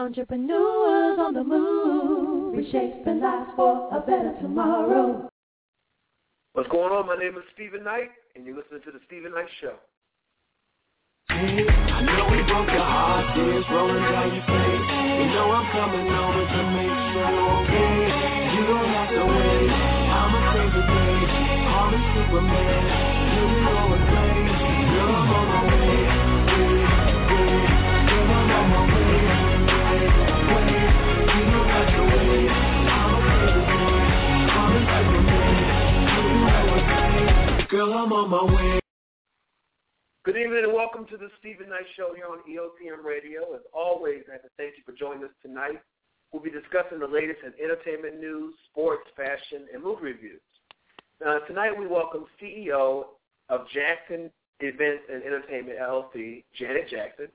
Entrepreneurs on the move. Reshaping lives for a better tomorrow. What's going on? My name is Steven Knight, and you're listening to The Steven Knight Show. I know we broke your heart, tears rolling down your face. You know I'm coming over to make sure you're okay. You don't have to wait. I'm a crazy day. Call me Superman. You can go and play. Girl, I'm on my way. Girl, I'm on my way. Good evening and welcome to the Steven Knight Show here on EOTM Radio. As always, I have to thank you for joining us tonight. We'll be discussing the latest in entertainment news, sports, fashion, and movie reviews. Uh, tonight we welcome CEO of Jackson Events and Entertainment LLC, Janet Jackson,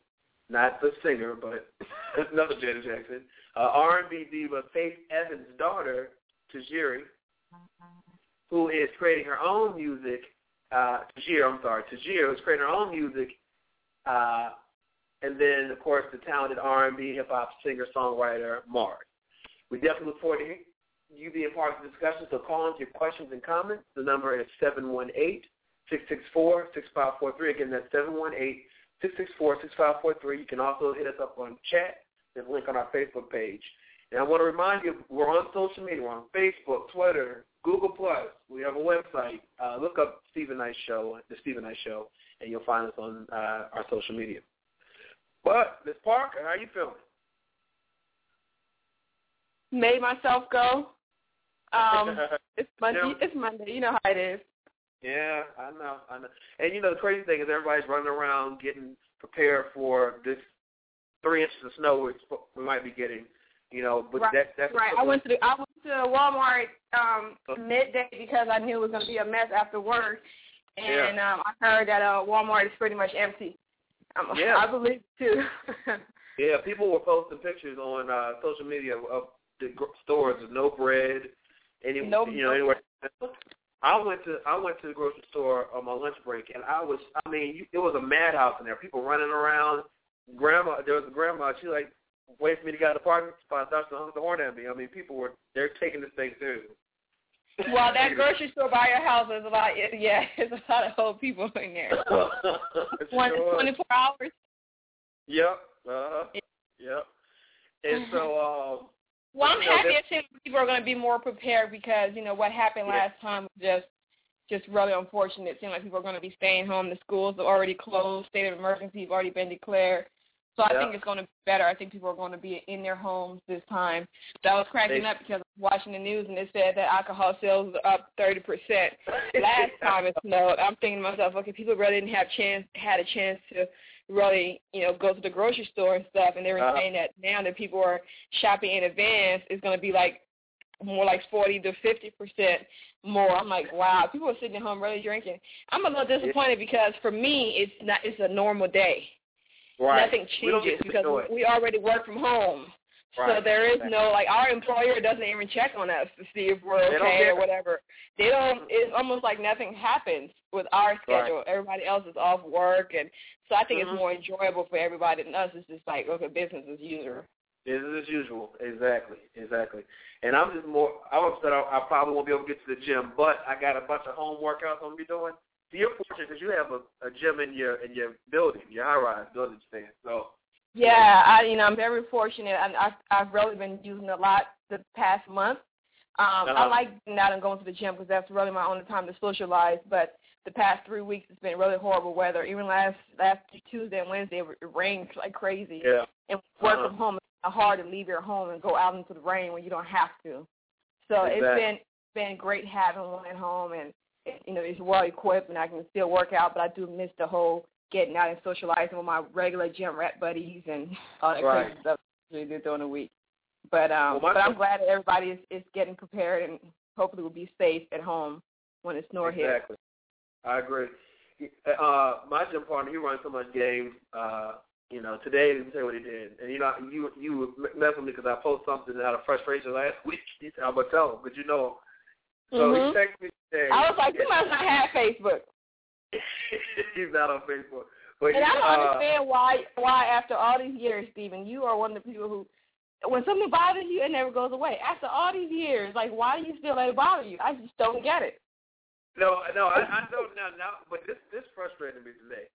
not the singer, but another Janet Jackson, uh, R&B diva Faith Evans' daughter, Tajiri, who is creating her own music uh, Tahjere, I'm sorry, Tahjere was creating her own music, uh, and then of course the talented R&B hip hop singer songwriter Mars. We definitely look forward to you being part of the discussion. So call in your questions and comments. The number is seven one eight six six four six five four three. Again, that's seven one eight six six four six five four three. You can also hit us up on chat. There's a link on our Facebook page. And I want to remind you, we're on social media. We're on Facebook, Twitter, Google Plus. We have a website. Uh, look up Steven Knight Show, the Steven Knight Show, and you'll find us on uh, our social media. But Miss Parker, how you feeling? Made myself go. Um, it's Monday. It's Monday. You know how it is. Yeah, I know, I know. And you know the crazy thing is everybody's running around getting prepared for this three inches of snow we might be getting. You know, but right. that, that's right. I went to the, I went to Walmart um midday because I knew it was going to be a mess after work, and Yeah. um I heard that uh Walmart is pretty much empty. Um, Yeah. I believe too. Yeah, people were posting pictures on uh, social media of the stores with no bread, any No- you know anywhere. I went to I went to the grocery store on my lunch break, and I was I mean you, it was a madhouse in there. People running around. Grandma, there was a grandma. She like waited for me to get out of the parking spot. Honk the horn at me. I mean, people were they're taking this thing seriously. well, that grocery store by your house is a lot. Yeah, it's a lot of old people in there. One Sure. twenty four hours. Yep. Uh-huh. Yep. And so, um, Well, I'm you know, happy that- people are going to be more prepared because you know what happened Yeah. last time was just just really unfortunate. It seemed like people are going to be staying home. The schools are already closed. State of emergency have already been declared. So I Yeah. think it's going to be better. I think people are going to be in their homes this time. So I was cracking They- up because I was watching the news and it said that alcohol sales are up thirty percent last time it snowed. I'm thinking to myself, okay, people really didn't have chance had a chance to really, you know, go to the grocery store and stuff and they were Uh-huh. saying that now that people are shopping in advance it's gonna be like more like forty to fifty percent more. I'm like, wow, people are sitting at home really drinking. I'm a little disappointed because for me it's not it's a normal day. Right. Nothing We don't get changes because we already work from home. So there is no like our employer doesn't even check on us to see if we're okay or whatever. They don't. It's almost like nothing happens with our schedule. Everybody else is off work, and so I think Mhm. it's more enjoyable for everybody than us. It's just like okay, business as usual. Business as usual. Exactly. Exactly. And I'm just more. I'm upset. I, I probably won't be able to get to the gym, but I got a bunch of home workouts I'm gonna be doing. So you're fortunate because you have a, a gym in your in your building, your high rise building stand. So Yeah, I you know I'm very fortunate, and I've I've really been using a lot the past month. Um, I Uh-huh. like getting out and going to the gym because that's really my only time to socialize. But the past three weeks it's been really horrible weather. Even last last Tuesday and Wednesday it rained like crazy. yeah. And work Uh-huh. from home it's hard to leave your home and go out into the rain when you don't have to. So it's Exactly. been been great having one at home and you know it's well equipped and I can still work out, but I do miss the whole getting out and socializing with my regular gym rat buddies and all that Right. crazy stuff we do during the week. But um, Well, but I'm glad that everybody is, is getting prepared and hopefully will be safe at home when the snow hits. Exactly. I agree. Uh, my gym partner, he runs so much game. Uh, you know, today let me tell you what he did. And you know, you you mess with me because I posted something out of frustration last week. He said, "I'm gonna tell him," but you know. So Mhm. he texted me I was like, you must not have Facebook. He's not on Facebook, but And I don't uh, understand why why after all these years, Steven, you are one of the people who when something bothers you, it never goes away. After all these years, like why do you still let it bother you? I just don't get it. No, no, I, I don't now. Now, but this this frustrated me today.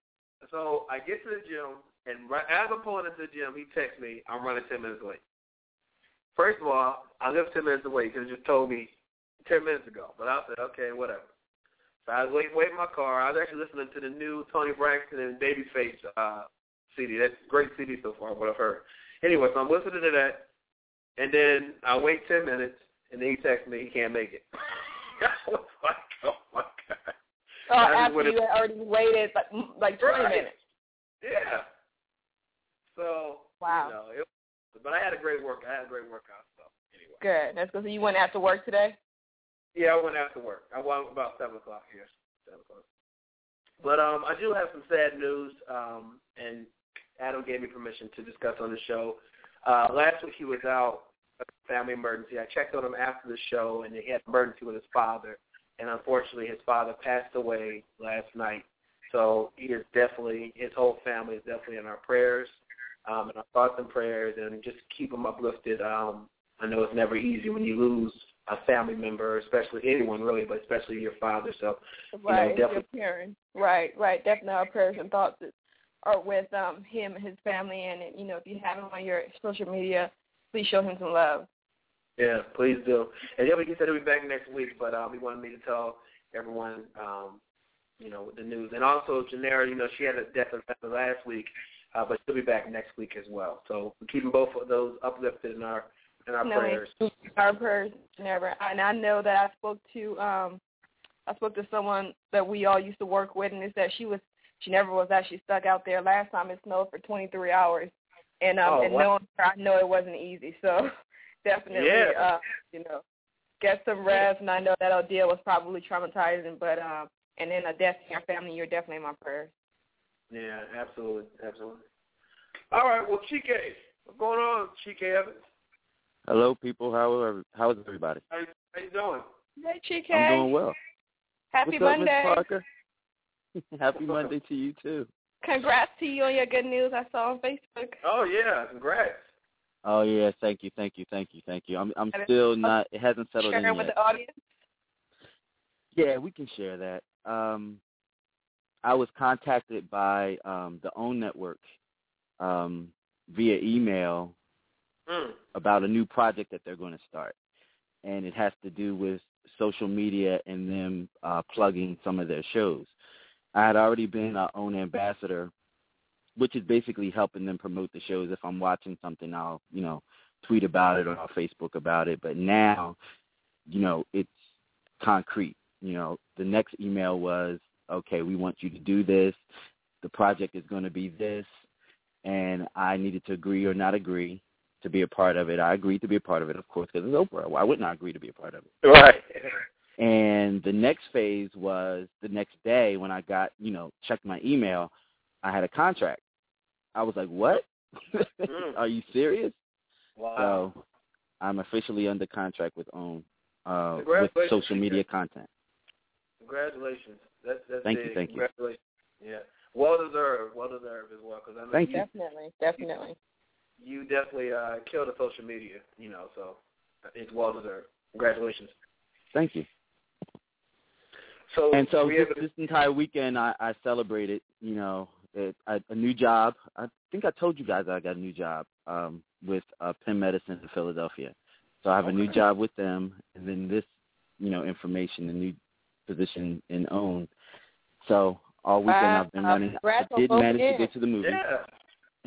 So I get to the gym, and right as I'm pulling into the gym, he texts me, "I'm running ten minutes late." First of all, I live ten minutes away because he just told me ten minutes ago. But I said, okay, whatever. So I was waiting, waiting in my car. I was actually listening to the new Toni Braxton and Babyface uh, CD. That's a great CD so far, what I've heard. Anyway, so I'm listening to that, and then I wait ten minutes, and then he texts me he can't make it. I was like, oh my god. Oh, after you had already waited like like twenty Right. minutes. Yeah. So Wow. you know, it, but I had a great work. I had a great workout. So anyway, Good. That's because you went after work today. Yeah, I went after work. I went about seven o'clock here. Seven o'clock. But um, I do have some sad news. Um, and Adam gave me permission to discuss on the show. Uh, last week he was out, a family emergency. I checked on him after the show, and he had an emergency with his father. And unfortunately, his father passed away last night. So he is definitely, his whole family is definitely in our prayers, um, and our thoughts and prayers, and just keep them uplifted. Um, I know it's never easy when you lose a family member, especially anyone really, but especially your father. So Right. know, your parents. Right. Right. Definitely our prayers and thoughts are with um him and his family. And you know, if you have him on your social media, please show him some love. Yeah, please do. And yeah, he said he'll be back next week, but um, he wanted me to tell everyone, um, you know, the news. And also, Janera, you know, she had a death last week, uh, but she'll be back next week as well. So we're keeping both of those uplifted in our in our No, prayers. Our prayers never. And I know that I spoke to um I spoke to someone that we all used to work with, and it said she was she never was actually stuck out there. Last time it snowed for 23 hours, and um Oh, and wow. knowing her, I know it wasn't easy. So definitely, Yeah. uh, you know, get some rest. And I know that ordeal was probably traumatizing, but um and then a death in your family, you're definitely in my prayers. Yeah, absolutely, absolutely. All right, well, Chike, what's going on, Chike Evans? Hello, people. How are how is everybody? How you, how you doing? Hey, Chike. I'm doing well. Happy What's up, Monday. Miss Parker? Happy Monday to you too. Congrats to you on your good news I saw on Facebook. Oh yeah, congrats. Oh yeah, thank you, thank you, thank you, thank you. I'm I'm still not. It hasn't settled in Sharing with yet. the audience. Yeah, we can share that. Um, I was contacted by um, the OWN Network um, via email Mm. about a new project that they're going to start, and it has to do with social media and them uh, plugging some of their shows. I had already been our own ambassador, which is basically helping them promote the shows. If I'm watching something, I'll you know tweet about it or I'll Facebook about it. But now, you know, it's concrete. You know, the next email was, okay, we want you to do this. The project is going to be this, and I needed to agree or not agree to be a part of it. I agreed to be a part of it, of course, because it's Oprah. Why wouldn't I agree to be a part of it? Right. And the next phase was the next day when I got, you know, checked my email, I had a contract. I was like, what? Mm. Are you serious? Wow. So I'm officially under contract with OWN uh, with social media content. Congratulations. That's that's Thank you, big. thank you. Congratulations. Yeah. Well deserved. Well deserved as well. Because I know Thank you, you. Definitely, definitely. You definitely uh, killed the social media. You know, so it's well deserved. Congratulations. Thank you. So And so this, have this entire weekend, I, I celebrated, you know, it, I, a new job. I think I told you guys I got a new job um, with uh, Penn Medicine in Philadelphia. So I have a new job with them, and then this, you know, information, a new position in OWN. So all weekend Wow. I've been running. I did manage to ends. get to the movie, yeah.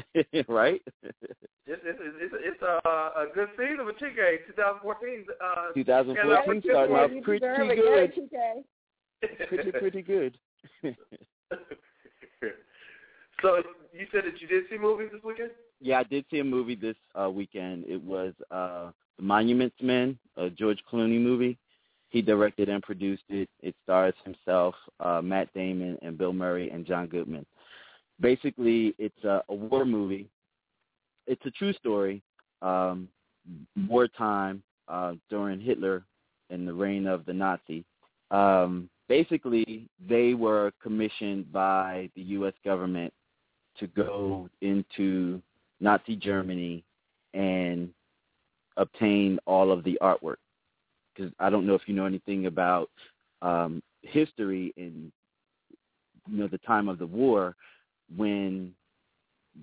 right? It's it's it's, it's a, a good season with Chike. 2014. Uh, 2014 Yeah, starting off pretty good. TK. Pretty pretty good. So you said that you did see movies this weekend? Yeah, I did see a movie this uh, weekend. It was uh, The Monuments Men, a George Clooney movie. He directed and produced it. It stars himself, uh, Matt Damon, and Bill Murray and John Goodman. Basically, it's a, a war movie. It's a true story. Um, wartime uh, during Hitler and the reign of the Nazi. Um, basically, they were commissioned by the U.S. government to go into Nazi Germany and obtain all of the artwork. Because I don't know if you know anything about um, history in you know the time of the war when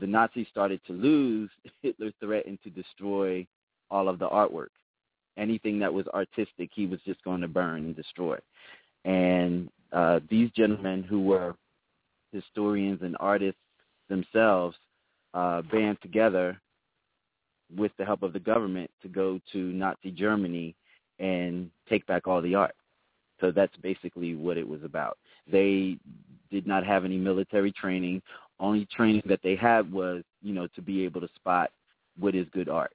the Nazis started to lose, Hitler threatened to destroy all of the artwork. Anything that was artistic, he was just going to burn and destroy. And uh, these gentlemen who were historians and artists themselves uh, band together with the help of the government to go to Nazi Germany and take back all the art. So that's basically what it was about. They did not have any military training. Only training that they had was, you know, to be able to spot what is good art.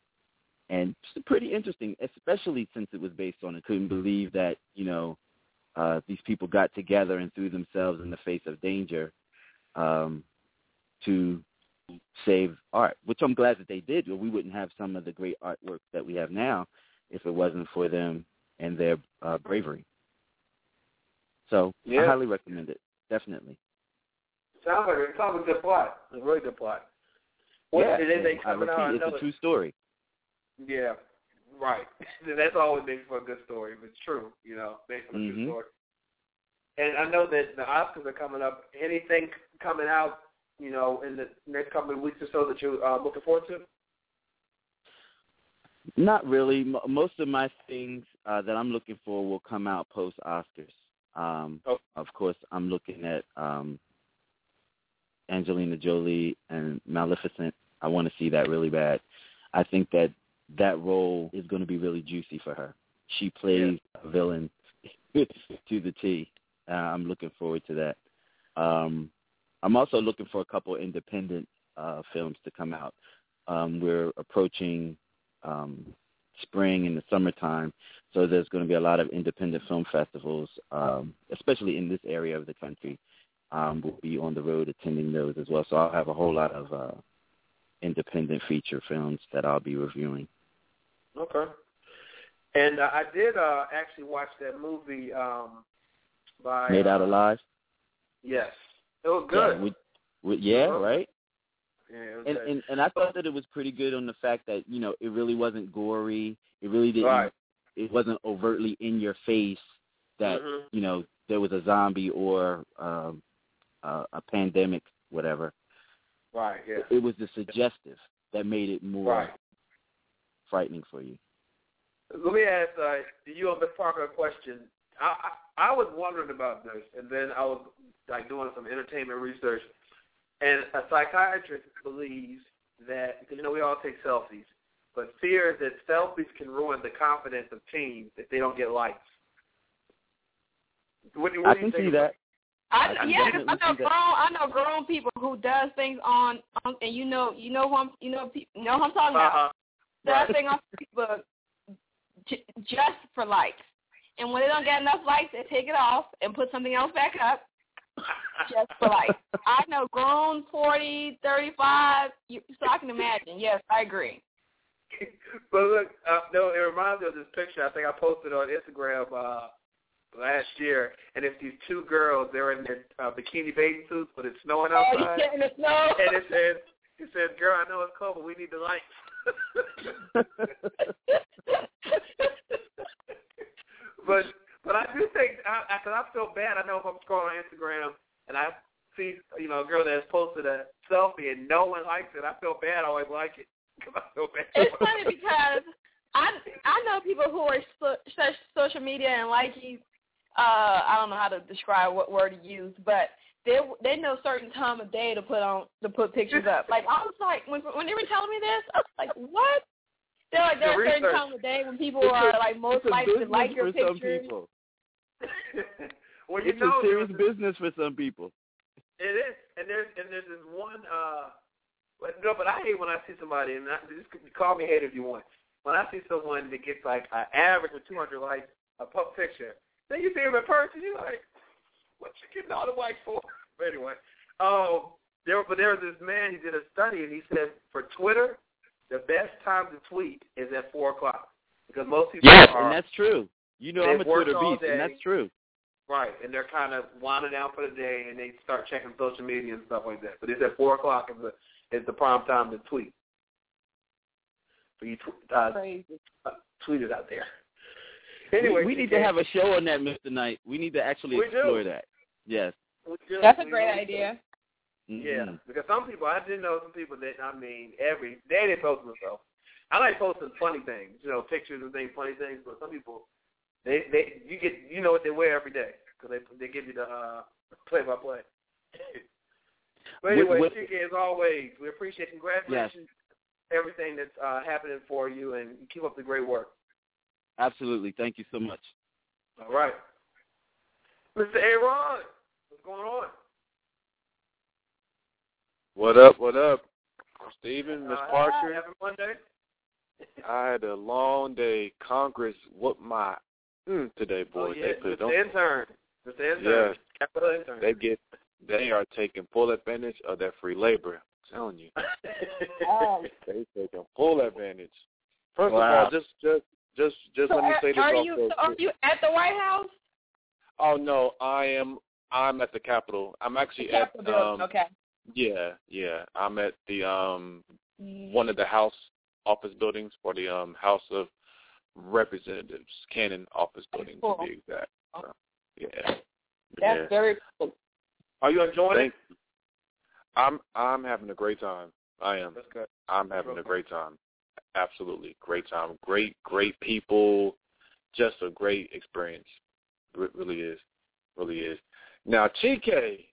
And it's pretty interesting, especially since it was based on. I couldn't believe that, you know, uh, these people got together and threw themselves in the face of danger um, to save art, which I'm glad that they did. Or we wouldn't have some of the great artwork that we have now if it wasn't for them and their uh, bravery. So Yeah. I highly recommend it. Definitely. Sounds like it sounds like a good plot. It's a really good plot. What yeah, and make I coming repeat, out? it's another- a true story. Yeah, right. That's always makes for a good story, but it's true, you know, based on a Mhm. true story. And I know that the Oscars are coming up. Anything coming out, you know, in the next couple of weeks or so that you're uh, looking forward to? Not really. M- most of my things uh, that I'm looking for will come out post Oscars. Um, Oh. Of course, I'm looking at um, Angelina Jolie and Maleficent. I want to see that really bad. I think that that role is going to be really juicy for her. She plays a villain to the T. Uh, I'm looking forward to that. Um, I'm also looking for a couple independent uh, films to come out. Um, we're approaching um, spring and the summertime, so there's going to be a lot of independent film festivals, um, especially in this area of the country. Um, we'll be on the road attending those as well. So I'll have a whole lot of uh, independent feature films that I'll be reviewing. Okay. And uh, I did uh, actually watch that movie um, by Made Out uh, Alive. Yes, it was Yeah, good. we, we, yeah, Mhm. right. yeah, And, and and I thought that it was pretty good on the fact that you know it really wasn't gory. It really didn't. right. It wasn't overtly in your face that Mhm. you know there was a zombie or um, uh, a pandemic, whatever. Right. Yeah. It was the suggestive that made it more Right. frightening for you. Let me ask uh, you Miss Parker a question. I, I I was wondering about this, and then I was like doing some entertainment research, and a psychiatrist believes that because you know we all take selfies, but fears that selfies can ruin the confidence of teens if they don't get likes. What, do- what I do you can think see that. I, I yeah, 'cause definitely I know grown. that. I know grown people who does things on, on and you know, you know who I'm, you know, pe- you know who I'm talking about. Uh-huh. Does Right. thing on Facebook j- just for likes, and when they don't get enough likes, they take it off and put something else back up just for likes. I know grown forty, thirty-five. You, so I can imagine. Yes, I agree. but look, uh, no, it reminds me of this picture I think I posted on Instagram uh, last year, and it's these two girls. They're in their uh, bikini bathing suits, but it's snowing outside. Oh, you in the snow. and it says, "It says, girl, I know it's cold, but we need the lights." but but I do think I, I, cause I feel bad. I know if I'm scrolling on Instagram and I see you know a girl that has posted a selfie and no one likes it, I feel bad. I always like it. 'Cause I feel bad. It's funny because I I know people who are so, such social media and likey. Uh, I don't know how to describe what word to use, but they they know certain time of day to put on to put pictures up. Like I was like when when they were telling me this, I was like, what? They're like there's The a certain time of day when people It's a- are like most it's a likely to like your for some pictures. people. well, you It's know, a serious there's- business for some people. It is, and there's and there's this one. uh but no, but I hate when I see somebody, and I, just call me hater if you want. When I see someone that gets like an average of 200 likes, a pub picture, then you see him in person, you're like, what you getting all the likes for? But anyway, um, there, but there was this man. He did a study, and he said for Twitter, the best time to tweet is at four o'clock because most people Yes, are and that's true. You know I'm a Twitter beast, and that's true. right, and they're kind of winding down for the day, and they start checking social media and stuff like that. But it's at four o'clock is the is the prime time to tweet. So you tw- uh, Crazy. uh, tweet it out there. We- Anyway, we, need to have a show on that, Mr. Knight. We need to actually We do. explore that. Yes. That's a great really do. idea. Yeah, Mhm. because some people I didn't know some people that I mean every day they post themselves. I like posting funny things, you know, pictures and things, funny things. But some people, they they you get you know what they wear every day because they they give you the uh, play by play. But anyway, with- Chike, as always, we appreciate congratulations everything that's uh, happening for you, and keep up the great work. Absolutely. Thank you so much. All right, Mr. Aaron, what's going on? What up? What up? Steven, Miss Uh, Parker. Happy Monday. I had a long day. Congress whooped my mm, today, Oh, yeah, they put Mr. don't Intern. Mr. Intern. Yes. Capital Intern. they get they are taking full advantage of their free labor. I'm telling you. They taking full advantage. First Wow. of all, just just just just so let me are, say this are off you so are you at the White House? Oh no, I am I'm at the Capitol. I'm actually Capitol at building. um okay. yeah, yeah. I'm at the um one of the House office buildings for the um House of Representatives, Cannon office building Cool. to be exact. So, yeah. That's yeah. very cool. Are you enjoying Thank I'm I'm having a great time. I am. That's good. I'm having a great time. Absolutely. Great time. Great, great people. Just a great experience. It really is. Really is. Now Chike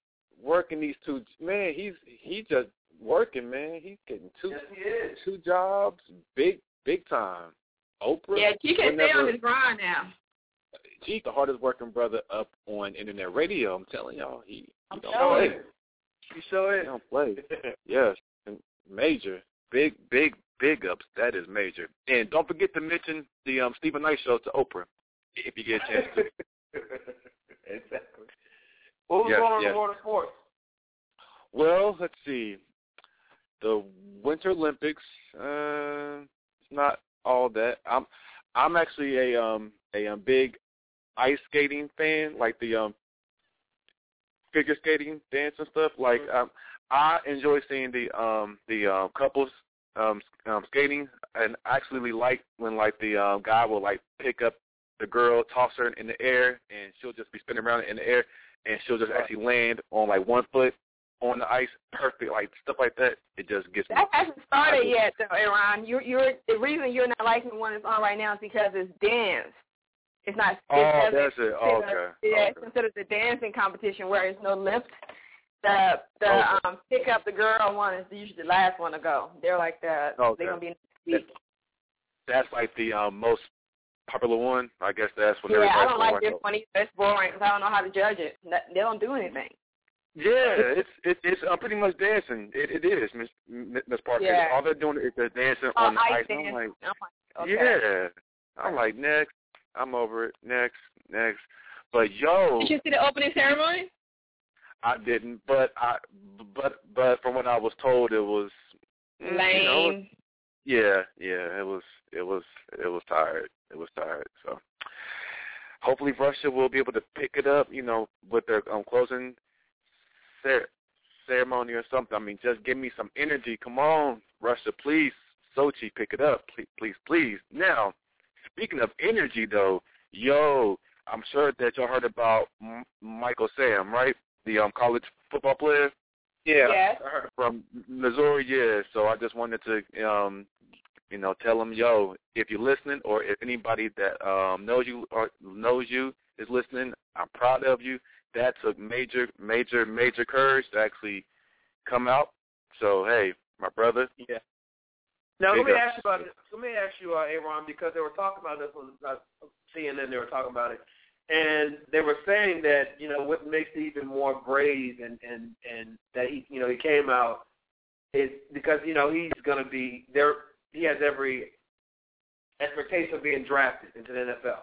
working these two man, he's he just working, man. He's getting two Yes, he two jobs, big big time. Oprah. Yeah, you can stay on his grind now. He's the hardest working brother up on internet radio. I'm telling y'all, he, he I'm don't telling play. You sure is. don't play. Yes, and major, big, big, big ups. That is major. And don't forget to mention the um, Steven Knight show to Oprah if you get a chance to. exactly. What was Yes, going on in yes. the world of sports? Well, let's see. The Winter Olympics. Uh, it's not all that. I'm I'm actually a um a um, big ice skating fan, like the um figure skating dance and stuff. Like um, I enjoy seeing the um the um couples um, um skating, and I actually like when like the um guy will like pick up the girl, toss her in the air, and she'll just be spinning around in the air, and she'll just actually land on like one foot on the ice, perfect, like stuff like that. It just gets me. That hasn't started yet, though, Aaron. You're, you're the reason you're not liking the one that's on right now is because it's dance. It's not. Oh, doesn't that's it. Oh, okay. Yeah, it's okay. considered the dancing competition where there's no lift. The the Okay. um pick up the girl one is usually the last one to go. They're like the Okay. they're gonna be next week. That's like the um, most popular one. I guess that's what Yeah, I everybody's don't like this one either. It's boring because I don't know how to judge it. They don't do anything. Yeah, it's it, it's uh, pretty much dancing. It, it is, Miss Miss Parker. Yeah. All they're doing is they're dancing Oh, on the ice ice. I'm like, I'm like, okay. yeah. I'm like, next. I'm over it. Next, next. But yo, Did you see the opening ceremony? I didn't. But I, but but from what I was told, it was mm, you know, Lame. Yeah, yeah, it was it was it was tired. It was tired. So hopefully Russia will be able to pick it up, you know, with their um, closing cer- ceremony or something. I mean, just give me some energy. Come on, Russia, please. Sochi, pick it up, please, please, please. Now, speaking of energy, though, yo, I'm sure that y'all heard about M- Michael Sam, right? The um college football player Yeah. Yes. I heard. from Missouri, yeah. So I just wanted to, um, you know, tell him, yo, if you're listening, or if anybody that um, knows you or knows you is listening, I'm proud of you. That took major, major, major courage to actually come out. So hey, my brother, Yeah. Now let me ask you about it. Let me ask you, uh, Aaron, because they were talking about this on uh, CNN. They were talking about it. and they were saying that you know what makes it even more brave and and and that he you know he came out is because you know he's going to be there. He has every expectation of being drafted into the NFL,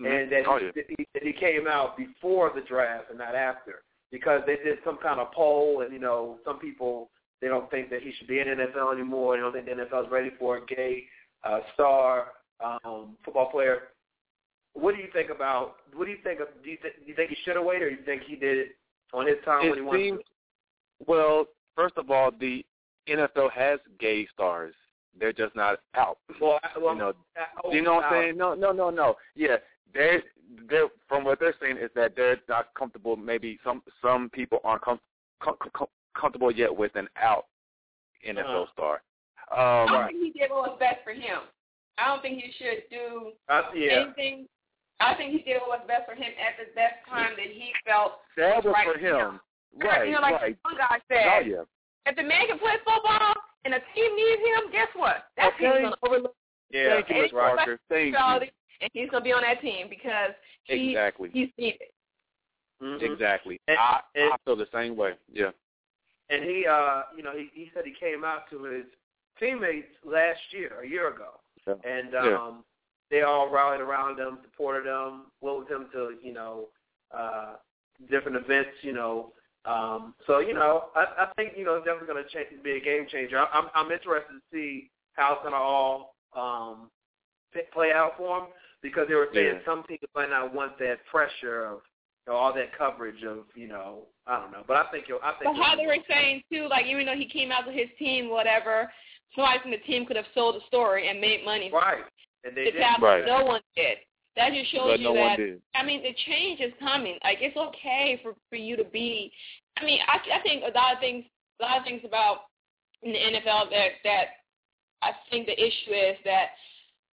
Mhm. and that, Oh, yeah. he, that he came out before the draft and not after because they did some kind of poll, and you know some people they don't think that he should be in the NFL anymore. They don't think the NFL is ready for a gay uh, star um, football player. What do you think about? What do you think of? Do you, th- do you think he should have waited, or do you think he did it on his time It when he wanted seems- to? Well, first of all, the NFL has gay stars. They're just not out. Well, well, you know, oh, you know what. I'm saying? No, no, no, no. Yeah, they're they're from what they're saying is that they're not comfortable. Maybe some some people aren't com- com- com- comfortable yet with an out NFL Uh-huh. star. I Um, don't think he did what was best for him. I don't think he should do Uh, yeah. anything. I think he did what was best for him at the best time that he felt that was right for him. Right, you know, like right. one guy Oh said, yeah. if the man can play football and a team needs him, guess what? That's Okay. team's gonna overlook Yeah. Thank you, Miss Any Parker. Thank you. and he's gonna be on that team because he Exactly. he's needed. Mhm. Exactly. And- I and- I feel the same way. Yeah. And he, uh, you know, he he said he came out to his teammates last year, a year ago, Yeah. and Yeah. um, they all rallied around him, supported him, went with him to, you know, uh, different events, you know. Um, so you know, I, I think you know it's definitely going to change, be a game changer. I- I'm I'm interested to see how it's going to all um, play out for him because they were saying Yeah. some people might not want that pressure of know, all that coverage of you know I don't know, but I think he'll I think But how they were saying too, like even though he came out to his team, whatever, somebody from the team could have sold the story and made money. Right. And they The did. talent, Right. no one did. That just shows But you no that one did. I mean, the change is coming. Like it's okay for for you to be. I mean, I I think a lot of things, a lot of things about in the NFL that that I think the issue is that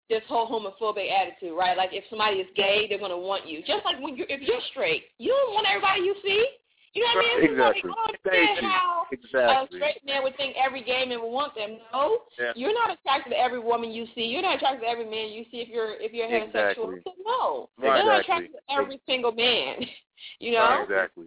this whole homophobic attitude, right? Like if somebody is gay, they're gonna want you. Just like when you if you're straight, you don't want everybody you see. You know what I mean? It's Exactly. Oh, like, I don't understand you. how a Exactly. straight man would think every gay man would want them. No, Yeah. you're not attracted to every woman you see. You're not attracted to every man you see if you're if you're heterosexual. Exactly. So no, Right. you're not Exactly. attracted to every single man. You know? Right, exactly.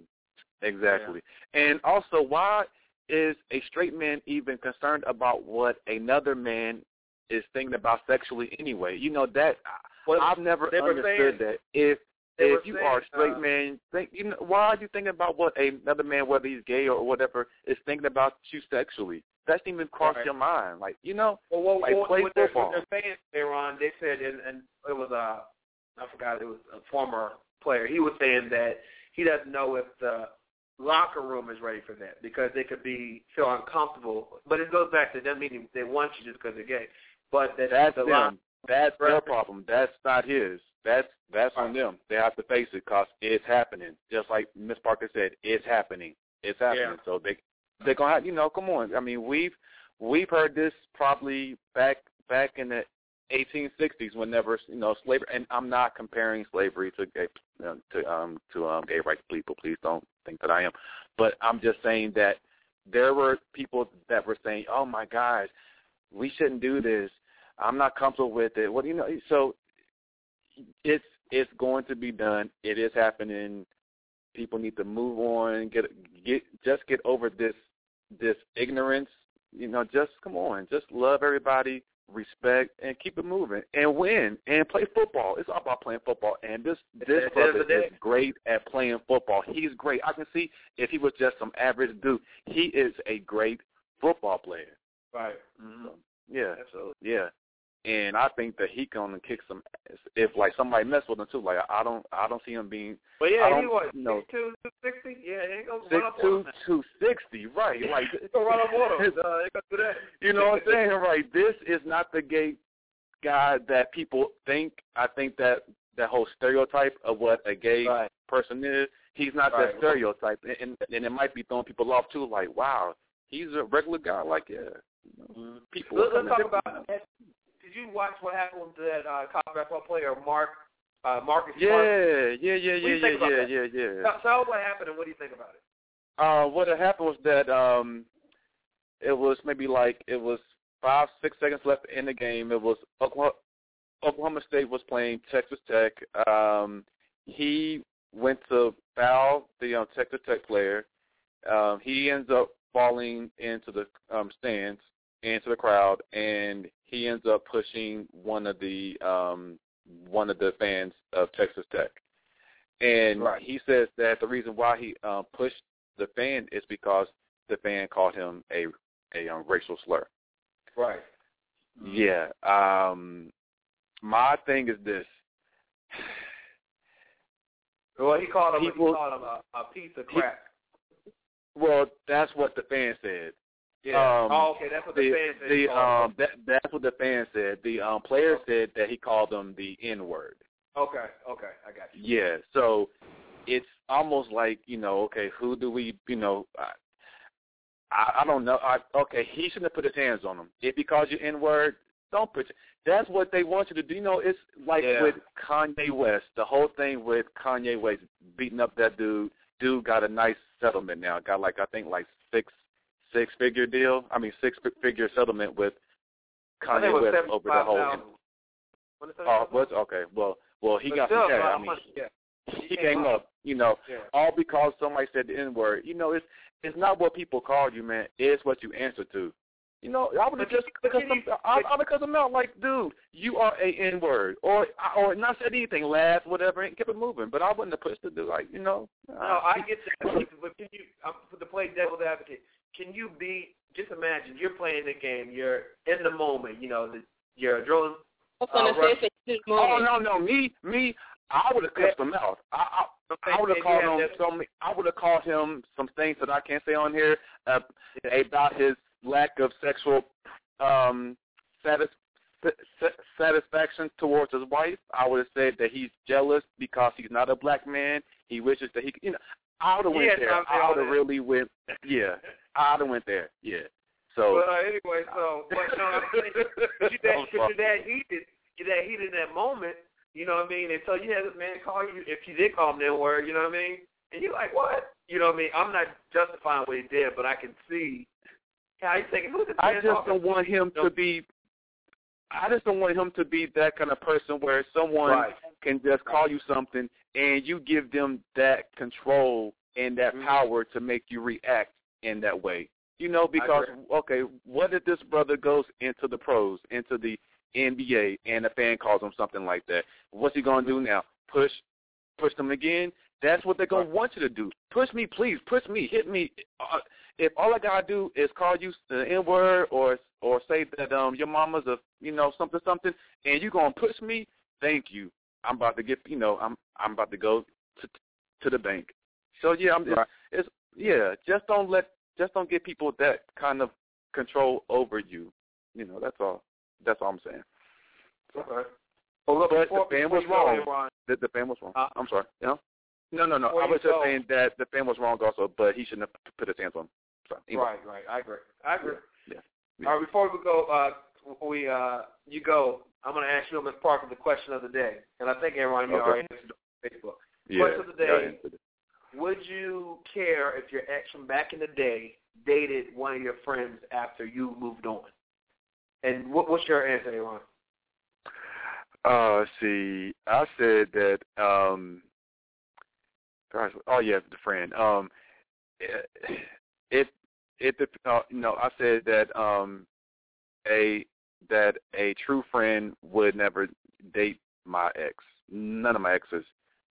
Exactly. And also, why is a straight man even concerned about what another man is thinking about sexually anyway? You know that Well, I've never understood saying- that. If if you saying, are a straight uh, man, think you know why are you thinking about what another man, whether he's gay or whatever, is thinking about you sexually? That didn't even cross Right. your mind. Like you know, Well, well, Like, well, play what they're, football. what they're saying there on, they said, and, and it was a, I forgot, it was a former player. He was saying that he doesn't know if the locker room is ready for that because they could be feel uncomfortable. But it goes back to them meaning they want you just because they're gay. But that that's the them. That's their problem. That's not his. That's that's on them. They have to face it because it's happening. Just like Miss Parker said, it's happening. It's happening. Yeah. So they they're gonna have you know. Come on. I mean, we've we've heard this probably back back in the 1860s whenever you know slavery. And I'm not comparing slavery to gay uh, to um to um gay rights people. Please don't think that I am. But I'm just saying that there were people that were saying, "Oh my gosh, we shouldn't do this. I'm not comfortable with it." What do you know? So it's it's going to be done. It is happening. People need to move on. Get get just get over this this ignorance. You know, just come on, just love everybody, respect, and keep it moving, and win, and play football. It's all about playing football. And this this At the end of brother is great at playing football. He's great. I can see if he was just some average dude, he is a great football player. Right. Mm-hmm. Yeah, Absolutely. yeah. And I think that he gonna kick some ass if like somebody mess with him too. Like I don't I don't see him being But I yeah, don't he was know. six two, two sixty. Yeah, he ain't gonna six run up on two two sixty, right? Like gonna run up on him. Uh, do that. you know what I'm saying? Right. This is not the gay guy that people think. I think that that whole stereotype of what a gay Right. person is, he's not Right. that stereotype, and, and and it might be throwing people off too. Like, wow, he's a regular guy. Like, yeah, you people. Let's, let's talk about. Did you watch what happened to that uh, college basketball player Mark uh, Marcus? Yeah, yeah, yeah, What do you yeah, yeah, yeah, that? yeah, yeah. Tell, tell what happened and what do you think about it? Uh, what had happened was that um, it was maybe like it was five, six seconds left in the game. It was Oklahoma, Oklahoma State was playing Texas Tech. Um, he went to foul the um, Texas Tech player. Um, he ends up falling into the um, stands, into the crowd, and he ends up pushing one of the um, one of the fans of Texas Tech. And Right. he says that the reason why he uh, pushed the fan is because the fan called him a a um, racial slur. Right. Yeah. Um my thing is this. Well, he called him. People- he called him a, a piece of crap. Well, that's what the fan said. Yeah. um, oh, okay. That's what the, The fans said. the um that that's what the fan said. The um player said that he called them the N word. Okay. Okay. I got you. Yeah. So it's almost like, you know, okay, who do we you know I I, I don't know. I okay, he shouldn't have put his hands on him. If he calls you N word, don't put that's what they want you to do. You know, it's like Yeah. with Kanye West, the whole thing with Kanye West beating up that dude. Dude got a nice settlement now. Got like I think like six six figure deal. I mean six figure settlement with I think it Kanye West over the whole. thousand. What is that? Oh, what's okay? Well, well, he But got some cash. I mean, much- yeah. he came up, you know, Yeah. all because somebody said the N word. You know, it's it's not what people call you, man. It's what you answer to. You know, I would have just because but you- some, I, I would cut them out like, dude, you are a N word, or or not said anything, laugh, whatever, and kept it moving. But I wouldn't have pushed the dude, like, you know. No, I get that. But can you, for the play devil's advocate, can you be? Just imagine you're playing the game. You're in the moment. You know, the, you're drilling. I was gonna Uh, say, right. say just Oh no, no, me, me, I would have cussed him out. I, I, I would have called him some. I would have called him some things that I can't say on here uh, about his lack of sexual um, satis- satisfaction towards his wife. I would have said that he's jealous because he's not a black man. He wishes that he, could, you know, I would have went Yes, there. I would have really went. Yeah, I would have went there. Yeah. So. But uh, anyway, so but no, I'm saying, you that, you're that heated, you're that heated in that moment. You know what I mean? And so you had this man call you if you did call him that word. You know what I mean? And you're like, what? You know what I mean? I'm not justifying what he did, but I can see how he's thinking. Who's this I just don't want him to be. I just don't want him to be that kind of person where someone Right. can just call you something and you give them that control and that Mhm. power to make you react in that way. You know, because okay, what if this brother goes into the pros, into the NBA, and a fan calls him something like that? What's he gonna do now? Push, push them again? That's what they're gonna want you to do. Push me, please. Push me. Hit me. Uh, if all I gotta do is call you the N word or or say that um your mama's a you know something something, and you gonna push me, thank you. I'm about to get you know I'm I'm about to go to to the bank. So yeah, I'm just, Right. it's yeah. Just don't let just don't give people that kind of control over you. You know that's all. That's all I'm saying. Okay. Well, look, But before, the fan was wrong. in, The, the fan was wrong. Huh? I'm sorry. You know? No, no, no. I was just go- saying that the fan was wrong also, but he shouldn't have put his hands on. him. So, anyway. Right, right. I agree. I agree. Yeah. Yeah. All right, before we go, uh, we uh, you go. I'm going to ask you, Ms. Parker, the question of the day, and I think everyone Okay. already answered on Facebook. Yeah. Question of the day. Would you care if your ex from back in the day dated one of your friends after you moved on? And what, what's your answer, Aaron? Uh, see, I said that. Um, gosh, oh yeah, the friend. Um, it it dep- uh, no, I said that um, a that a true friend would never date my ex. None of my exes.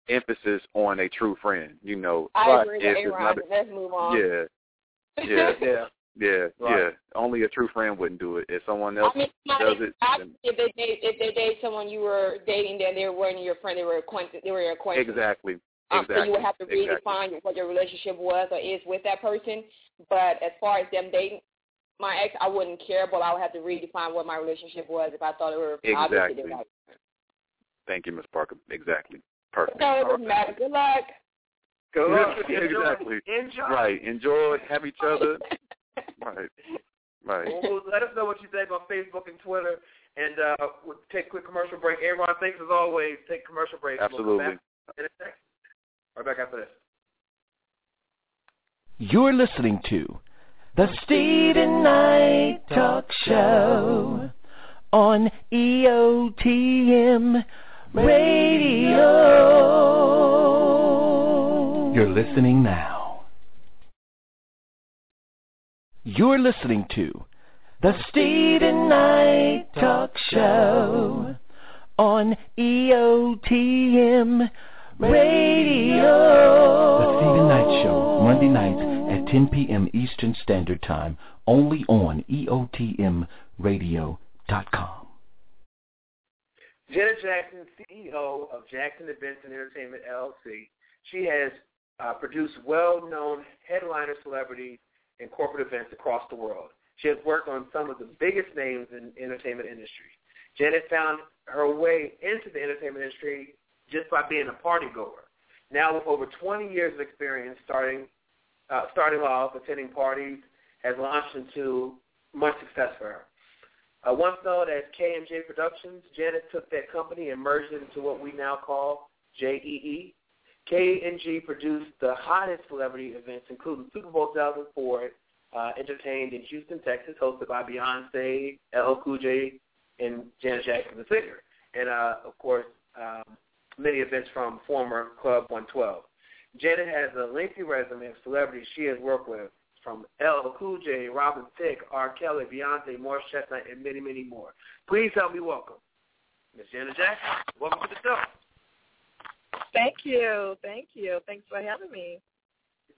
Emphasis on a true friend. You know, I agree with if it's Aaron. not- Let's move on. yeah, yeah, Yeah. yeah, Right. yeah. Only a true friend wouldn't do it. If someone else I mean, does it, I, then- if they date if they date someone you were dating, then they weren't your friend. They were acquaintance. They were your acquaintance. exactly, Um, exactly. so you would have to exactly. redefine what your relationship was or is with that person. But as far as them dating my ex, I wouldn't care, but I would have to redefine what my relationship was if I thought it were obviously Exactly. they were. Thank you, Miss Parker. Exactly. Perfect. So it doesn't matter. Good luck. Good luck. Enjoy. exactly. Enjoy. Right. Enjoy. Have each other. Right. Right. Well, well, let us know what you think on Facebook and Twitter. And uh, we'll take a quick commercial break. Aaron, thanks as always. Take a commercial break. We'll Absolutely. back in a second. Right back after this. You're listening to the Steven Knight Talk Show on EOTM Radio. You're listening now. You're listening to the Steven Knight Talk Show on EOTM Radio. The Steven Knight Show, Monday nights at 10 p.m. Eastern Standard Time, only on EOTMRadio.com. Janet Jackson, CEO of Jackson Events and Entertainment LLC. She has uh, produced well-known headliner celebrities and corporate events across the world. She has worked on some of the biggest names in the entertainment industry. Janet found her way into the entertainment industry just by being a party goer. Now with over 20 years of experience starting uh, starting off attending parties has launched into much success for her. Uh, once known as KMJ Productions, Janet took that company and merged it into what we now call JEE. K&G produced the hottest celebrity events, including Super Bowl 2004, uh, entertained in Houston, Texas, hosted by Beyonce, LL Cool J, and Janet Jackson, the singer. And, uh, of course, um, many events from former Club 112. Janet has a lengthy resume of celebrities she has worked with, from LL Cool J, Robin Thicke, R. Kelly, Beyonce, Morris Chestnut, and many, many more. Please help me welcome Miss Janet Jackson. Welcome to the show. Thank you. Thank you. Thanks for having me.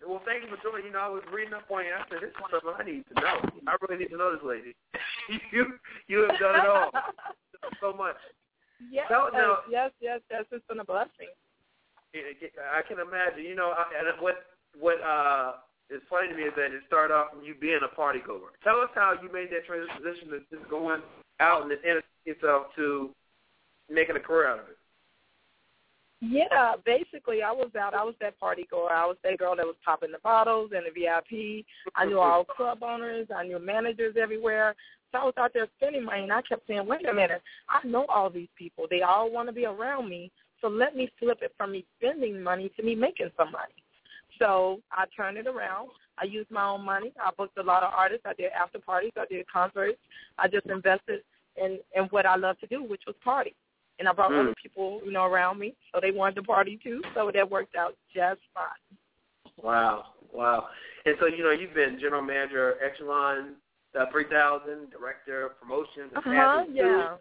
Well, thank you for joining. You know, I was reading up on you. I said, this is something I need to know. I really need to know this lady. you you have done it all. so much. Yes, No, uh, no. yes, yes, yes. It's been a blessing. I can imagine. You know, I- and what what uh is funny to me is that it started off from you being a party goer. Tell us how you made that transition to just going out and entertaining yourself to making a career out of it. Yeah, basically, I was out. I was that party goer. I was that girl that was popping the bottles and the VIP. I knew all club owners. I knew managers everywhere. So I was out there spending money, and I kept saying, "Wait a minute, I know all these people. They all want to be around me. So let me flip it from me spending money to me making some money." So I turned it around. I used my own money. I booked a lot of artists. I did after parties. I did concerts. I just invested in in what I love to do, which was party. And I brought Mm. other people, you know, around me, so they wanted to party too. So that worked out just fine. Wow, wow. And so, you know, you've been general manager, Echelon uh, 3000, director of promotions, and Uh huh. Taboo Yeah.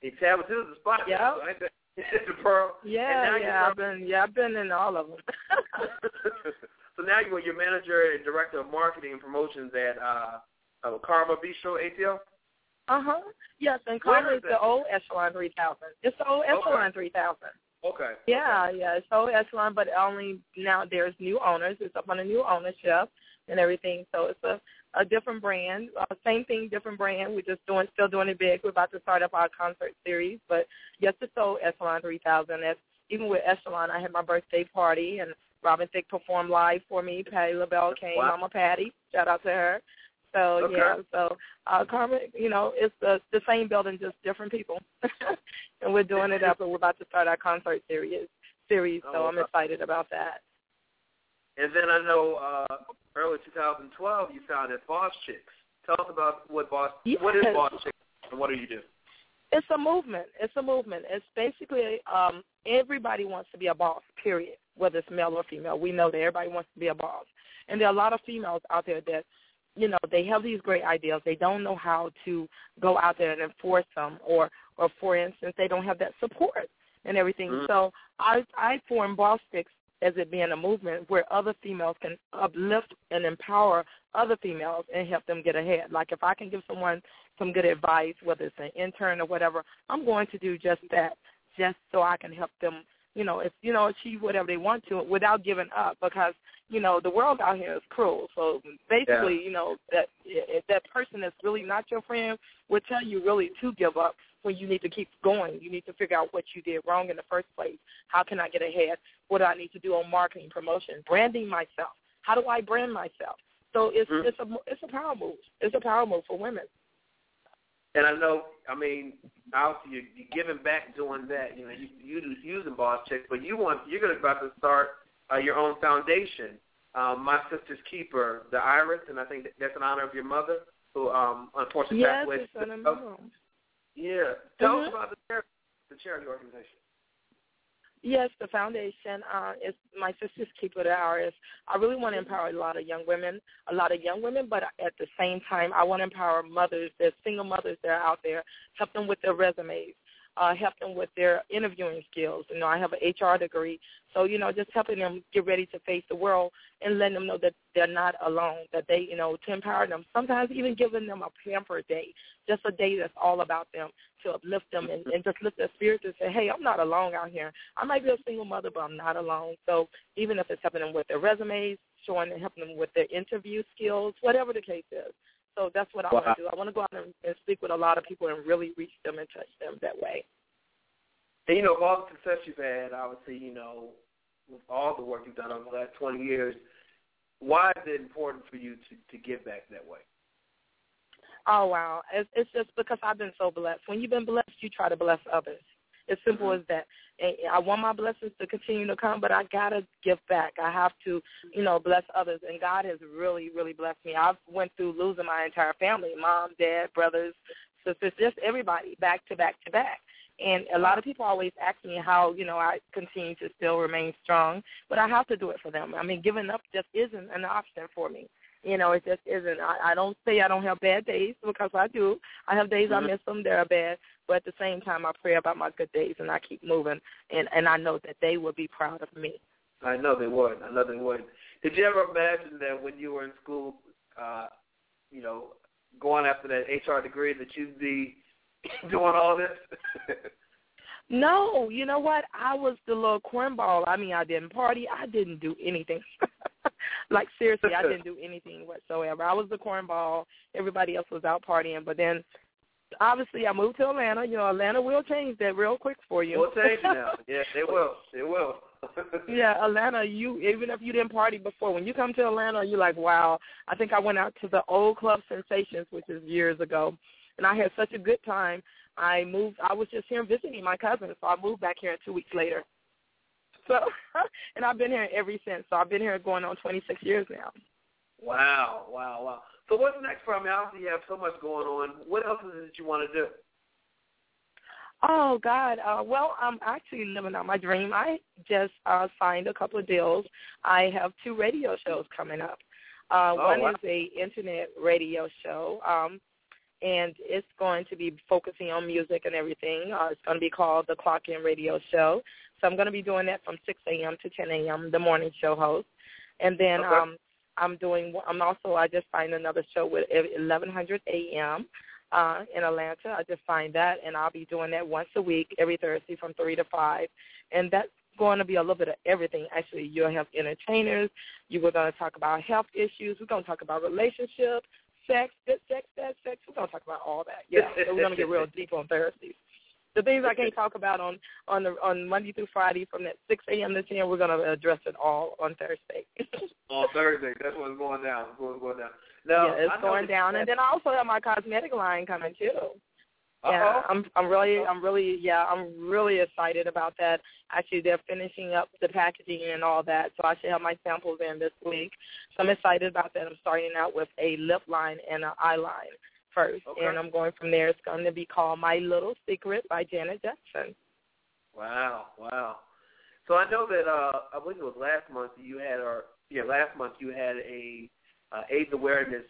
Hey, Taboo Two is the spot. Yeah. So pearl. Yeah. Yeah. I've been. Yeah. I've been in all of them. so now you're your manager and director of marketing and promotions at uh, uh, Karma Bistro ATL. uh huh. Yes. And Karma is is the old Echelon 3000. It's the old Okay. Echelon 3000. Okay. Yeah, yeah, it's old Echelon, but only now there's new owners. It's up on a new ownership and everything. So it's a a different brand. Uh, same thing, different brand. We're just doing still doing it big. We're about to start up our concert series, but yes, it's old Echelon 3000. That's even with Echelon. I had my birthday party and Robin Thicke performed live for me. Patti LaBelle came. Wow. Mama Patty, shout out to her. So Okay. yeah, so uh Carmen, you know, it's the the same building, just different people. and we're doing it up and we're about to start our concert series series, so Oh, I'm excited about that. And then I know uh, early 2012 you founded Boss Chicks. Tell us about what Boss what is Yes. Boss Chicks and what do you do? It's a movement. It's a movement. It's basically um everybody wants to be a boss, period. Whether it's male or female. We know that everybody wants to be a boss. And there are a lot of females out there that, you know, they have these great ideas. They don't know how to go out there and enforce them or or for instance, they don't have that support and everything. Mhm. So I I form Boss Chicks as it being a movement where other females can uplift and empower other females and help them get ahead. Like if I can give someone some good advice, whether it's an intern or whatever, I'm going to do just that, just so I can help them, you know, if you know, achieve whatever they want to without giving up because, you know, the world out here is cruel. So basically, you know, that if that person that's really not your friend will tell you really to give up when you need to keep going. You need to figure out what you did wrong in the first place. How can I get ahead? What do I need to do on marketing, promotion, branding myself? How do I brand myself? So it's Mhm. it's a it's a power move. It's a power move for women. And I know, I mean, obviously you're, you're giving back doing that. You know, you you using Boss Chicks, but you want you're going to about to start uh, your own foundation. Um, My Sister's Keeper, the Iris, and I think that that's in honor of your mother, who um, unfortunately Yes, passed away. Yes, it's a move. Yeah, tell us Mhm. about the charity, the charity organization. Yes, the foundation uh, is my sister's keeper the hour. Is I really want to empower a lot of young women, a lot of young women, but at the same time, I want to empower mothers. There's single mothers that are out there, help them with their resumes, uh, help them with their interviewing skills. You know, I have an HR degree, so you know, just helping them get ready to face the world and letting them know that they're not alone. That they, you know, to empower them. Sometimes even giving them a pamper day, just a day that's all about them to uplift them and, and just lift their spirits and say, hey, I'm not alone out here. I might be a single mother, but I'm not alone. So even if it's helping them with their resumes, showing and helping them with their interview skills, whatever the case is. So that's what I Wow. want to do. I want to go out and, and speak with a lot of people and really reach them and touch them that way. And you know, with all the success you've had, obviously, you know, with all the work you've done over the last 20 years, why is it important for you to, to give back that way? Oh wow, it's, it's just because I've been so blessed. When you've been blessed, you try to bless others. As simple mm-hmm. as that. And I want my blessings to continue to come, but I gotta give back. I have to, you know, bless others. And God has really, really blessed me. I've went through losing my entire family, mom, dad, brothers, sisters, just everybody, back to back to back. And a lot of people always ask me how, you know, I continue to still remain strong, but I have to do it for them. I mean, giving up just isn't an option for me. You know, it just isn't. I, I don't say I don't have bad days because I do. I have days I Mhm. miss them; they're bad. But at the same time, I pray about my good days and I keep moving, and and I know that they will be proud of me. I know they would. I know they would. Did you ever imagine that when you were in school, uh, you know, going after that HR degree, that you'd be doing all this? No, you know what? I was the little cornball. I mean, I didn't party. I didn't do anything. like seriously, I didn't do anything whatsoever. I was the cornball. Everybody else was out partying. But then, obviously, I moved to Atlanta. You know, Atlanta will change that real quick for you. we'll change it now. Yes, they will. They will. yeah, Atlanta, you even if you didn't party before, when you come to Atlanta, you're like, wow. I think I went out to the old Club Sensations, which is years ago, and I had such a good time. I moved. I was just here visiting my cousin, so I moved back here two weeks later. So, and I've been here ever since. So I've been here going on 26 years now. Wow, wow, wow. So what's next for me? Obviously, you have so much going on. What else is it that you want to do? Oh God. Uh, well, I'm actually living out my dream. I just uh, signed a couple of deals. I have two radio shows coming up. Uh, Oh, one wow. is a internet radio show, um, and it's going to be focusing on music and everything. Uh, it's going to be called the Clock In Radio Show. So I'm going to be doing that from 6 a.m. to 10 a.m. The morning show host, and then Okay. um, I'm doing. I'm also. I just signed another show with 1100 a.m. Uh, in Atlanta. I just signed that, and I'll be doing that once a week, every Thursday from three to five, and that's going to be a little bit of everything. Actually, you'll have entertainers. You were going to talk about health issues. We're going to talk about relationships, sex, good sex, bad sex. We're going to talk about all that. Yeah, so we're going to get real deep on Thursdays. The things I can't talk about on on the on Monday through Friday from that 6 a.m. to 10, we're going to address it all on Thursday. On Thursday. That's what's going down. It's going, going down. Now, yeah, it's going that- down, and then I also have my cosmetic line coming too. Yeah, Uh-oh. I'm I'm really I'm really yeah I'm really excited about that. Actually, they're finishing up the packaging and all that, so I should have my samples in this week. So I'm excited about that. I'm starting out with a lip line and an eye line first, Okay. and I'm going from there. It's going to be called My Little Secret by Janet Jackson. Wow, wow. So I know that uh I believe it was last month you had or yeah, last month you had a uh, AIDS awareness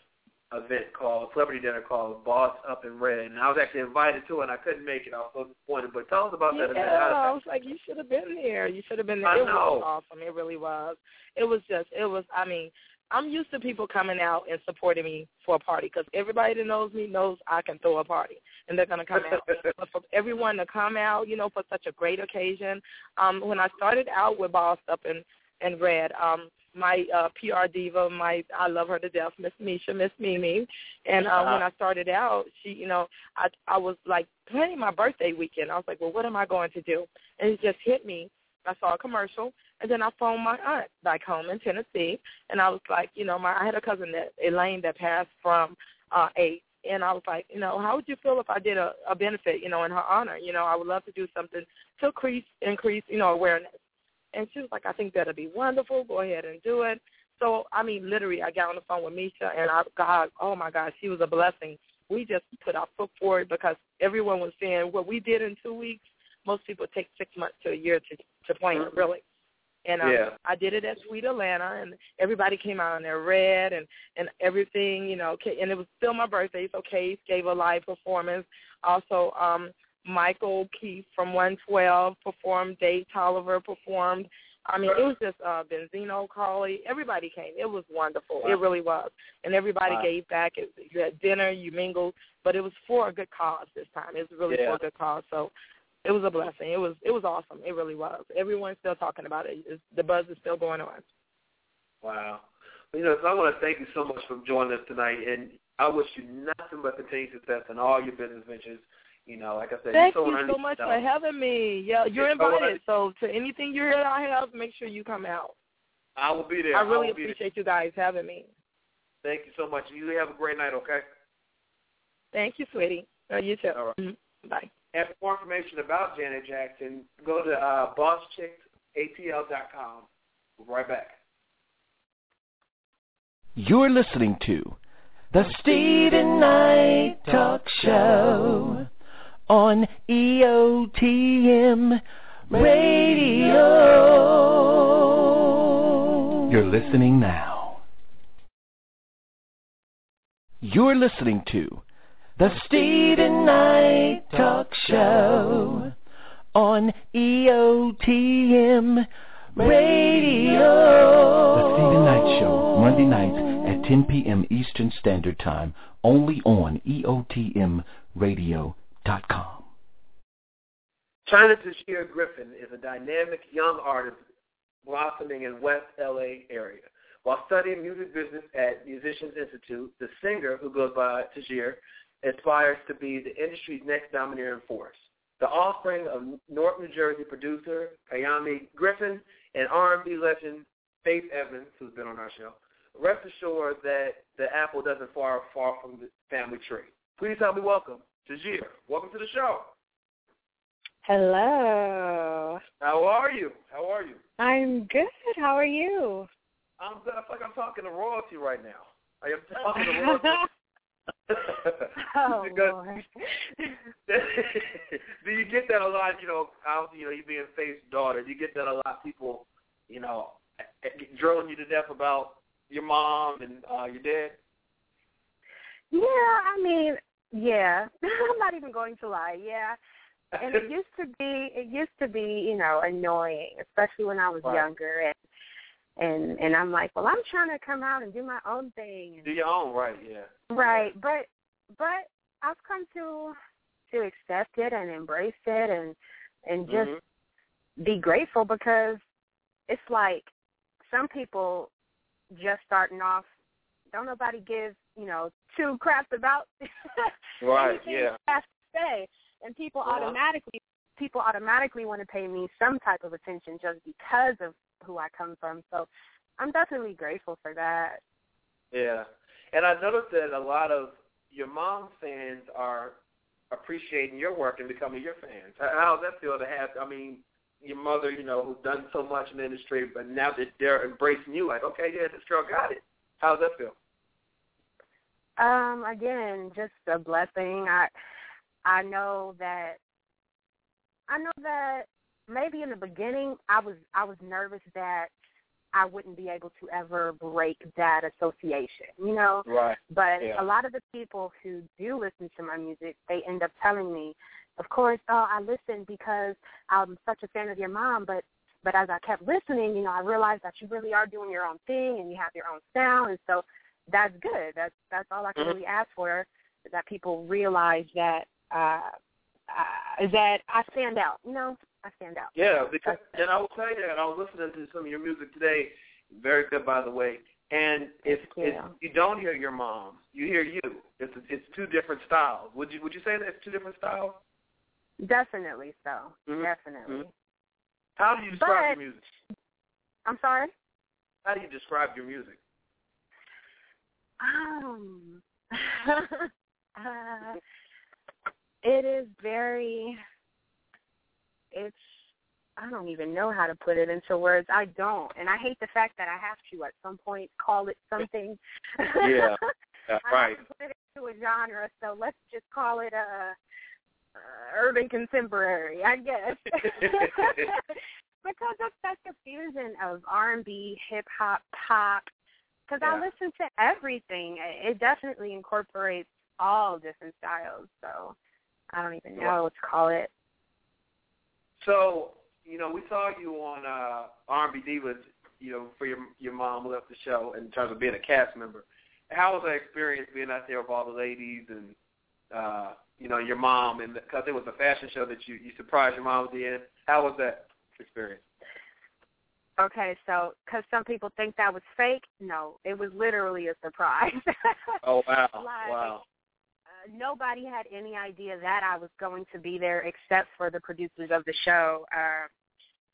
event called Celebrity Dinner called Boss Up in Red and I was actually invited to it and I couldn't make it. I was so disappointed. But tell us about that event. Yeah, I was like, you should have been there. You should have been there. I it know. was awesome. It really was. It was just, it was. I mean, I'm used to people coming out and supporting me for a party because everybody that knows me knows I can throw a party and they're gonna come out. but for everyone to come out, you know, for such a great occasion. Um, when I started out with Bossed Up and and Red, um, my uh, PR diva, my I love her to death, Miss Misha, Miss Mimi, and um, when I started out, she, you know, I I was like planning my birthday weekend. I was like, well, what am I going to do? And it just hit me. I saw a commercial, and then I phoned my aunt back home in Tennessee, and I was like, you know, my I had a cousin that Elaine that passed from uh, AIDS, and I was like, you know, how would you feel if I did a, a benefit, you know, in her honor? You know, I would love to do something to increase increase, you know, awareness. And she was like, I think that'd be wonderful. Go ahead and do it. So, I mean, literally, I got on the phone with Misha, and I, God, oh my God, she was a blessing. We just put our foot forward because everyone was saying what we did in two weeks most people take six months to a year to to plan really. And um, Yeah. I did it at Sweet Atlanta, and everybody came out in their red and and everything, you know. And it was still my birthday, so Case gave a live performance. Also, um, Michael Keith from 112 performed. Dave Hollister performed. I mean, it was just uh, Benzino, Carly. Everybody came. It was wonderful. Wow. It really was. And everybody Wow. gave back. It, you had dinner, you mingled, but it was for a good cause this time. It was really Yeah. for a good cause. So it was a blessing. It was it was awesome. It really was. Everyone's still talking about it. It's, the buzz is still going on. Wow. Well, you know, so I want to thank you so much for joining us tonight, and I wish you nothing but continued success in all your business ventures. You know, like I said, Thank you're you I so much for having me. Yeah, you're It's invited. So to anything you hear I have, make sure you come out. I will be there. I really will be there. appreciate you guys having me. Thank you so much. You have a great night, okay? Thank you, sweetie. Uh, you too. All right. Mhm. Bye. And for more information about Janet Jackson, go to uh, bosschicksatl.com. We'll be right back. You're listening to the Steven Knight Talk Show on EOTM Radio. You're listening now. You're listening to the Steven Knight Talk Show on EOTM Radio. The Steven Knight Show, Monday nights at 10 p.m. Eastern Standard Time, only on EOTMRadio.com. Chyna Tahjere Griffin is a dynamic young artist blossoming in West LA area. While studying music business at Musicians Institute, the singer, who goes by Tahjere, aspires to be the industry's next domineering force. The offspring of North New Jersey producer Kiyamma Griffin and R&B legend Faith Evans, who's been on our show, rest assured that the apple doesn't far far from the family tree. Please help me welcome Tahjere. Welcome to the show. Hello. How are you? How are you? I'm good. How are you? I'm good. I feel like I'm talking to royalty right now. I am talking to royalty. Oh, Because- do you get that a lot? You know, out you know, you being Faith's daughter. Do you get that a lot? People, you know, drilling you to death about your mom and uh, your dad. Yeah, I mean, yeah. I'm not even going to lie. Yeah. And it used to be it used to be, you know, annoying, especially when I was Right. younger and and and I'm like, well, I'm trying to come out and do my own thing. do your own, right? Yeah. right, but but I've come to to accept it and embrace it and and just Mhm. be grateful because it's like some people just starting off don't nobody give you know two craps about Right, yeah. Have to say and people Uh-huh. automatically people automatically want to pay me some type of attention just because of who I come from so I'm definitely grateful for that Yeah. And I noticed that a lot of your mom's fans are appreciating your work and becoming your fans. How how does that feel to have, I mean, your mother, you know, who's done so much in the industry, but now that they're embracing you, like, okay, yeah, this girl got it. How does that feel? Um, again, just a blessing. I I know that I know that maybe in the beginning I was I was nervous that I wouldn't be able to ever break that association, you know. Right. But Yeah. a lot of the people who do listen to my music, they end up telling me, of course, oh, I listened because I'm such a fan of your mom, but but as I kept listening, you know, I realized that you really are doing your own thing and you have your own sound, and so that's good. That's that's all I can Mhm. really ask for is that people realize that uh, uh that I stand out. You know, I stand out. Yeah, because and I will tell you that I was listening to some of your music today, very good by the way. And if, you. if you don't hear your mom, you hear you. It's it's two different styles. Would you would you say that it's two different styles? Definitely so. Mhm. Definitely. Mhm. How do you describe But- your music? I'm sorry. How do you describe your music? Um, uh, it is very. It's. I don't even know how to put it into words. I don't, and I hate the fact that I have to at some point call it something. Yeah, that's I right. have to put it into a genre, so let's just call it a urban contemporary, I guess. because of such a fusion of R&B, hip hop, pop. Because I listen to everything. It definitely incorporates all different styles. So I don't even know what to call it. So, you know, we saw you on uh, R&B Divas, you know, for your your mom left the show in terms of being a cast member. How was that experience being out there with all the ladies and, uh, you know, your mom? And because it was a fashion show that you you surprised your mom at the end. How was that experience? Okay, so because some people think that was fake, no, it was literally a surprise. Oh wow, Like, wow. Nobody had any idea that I was going to be there except for the producers of the show uh,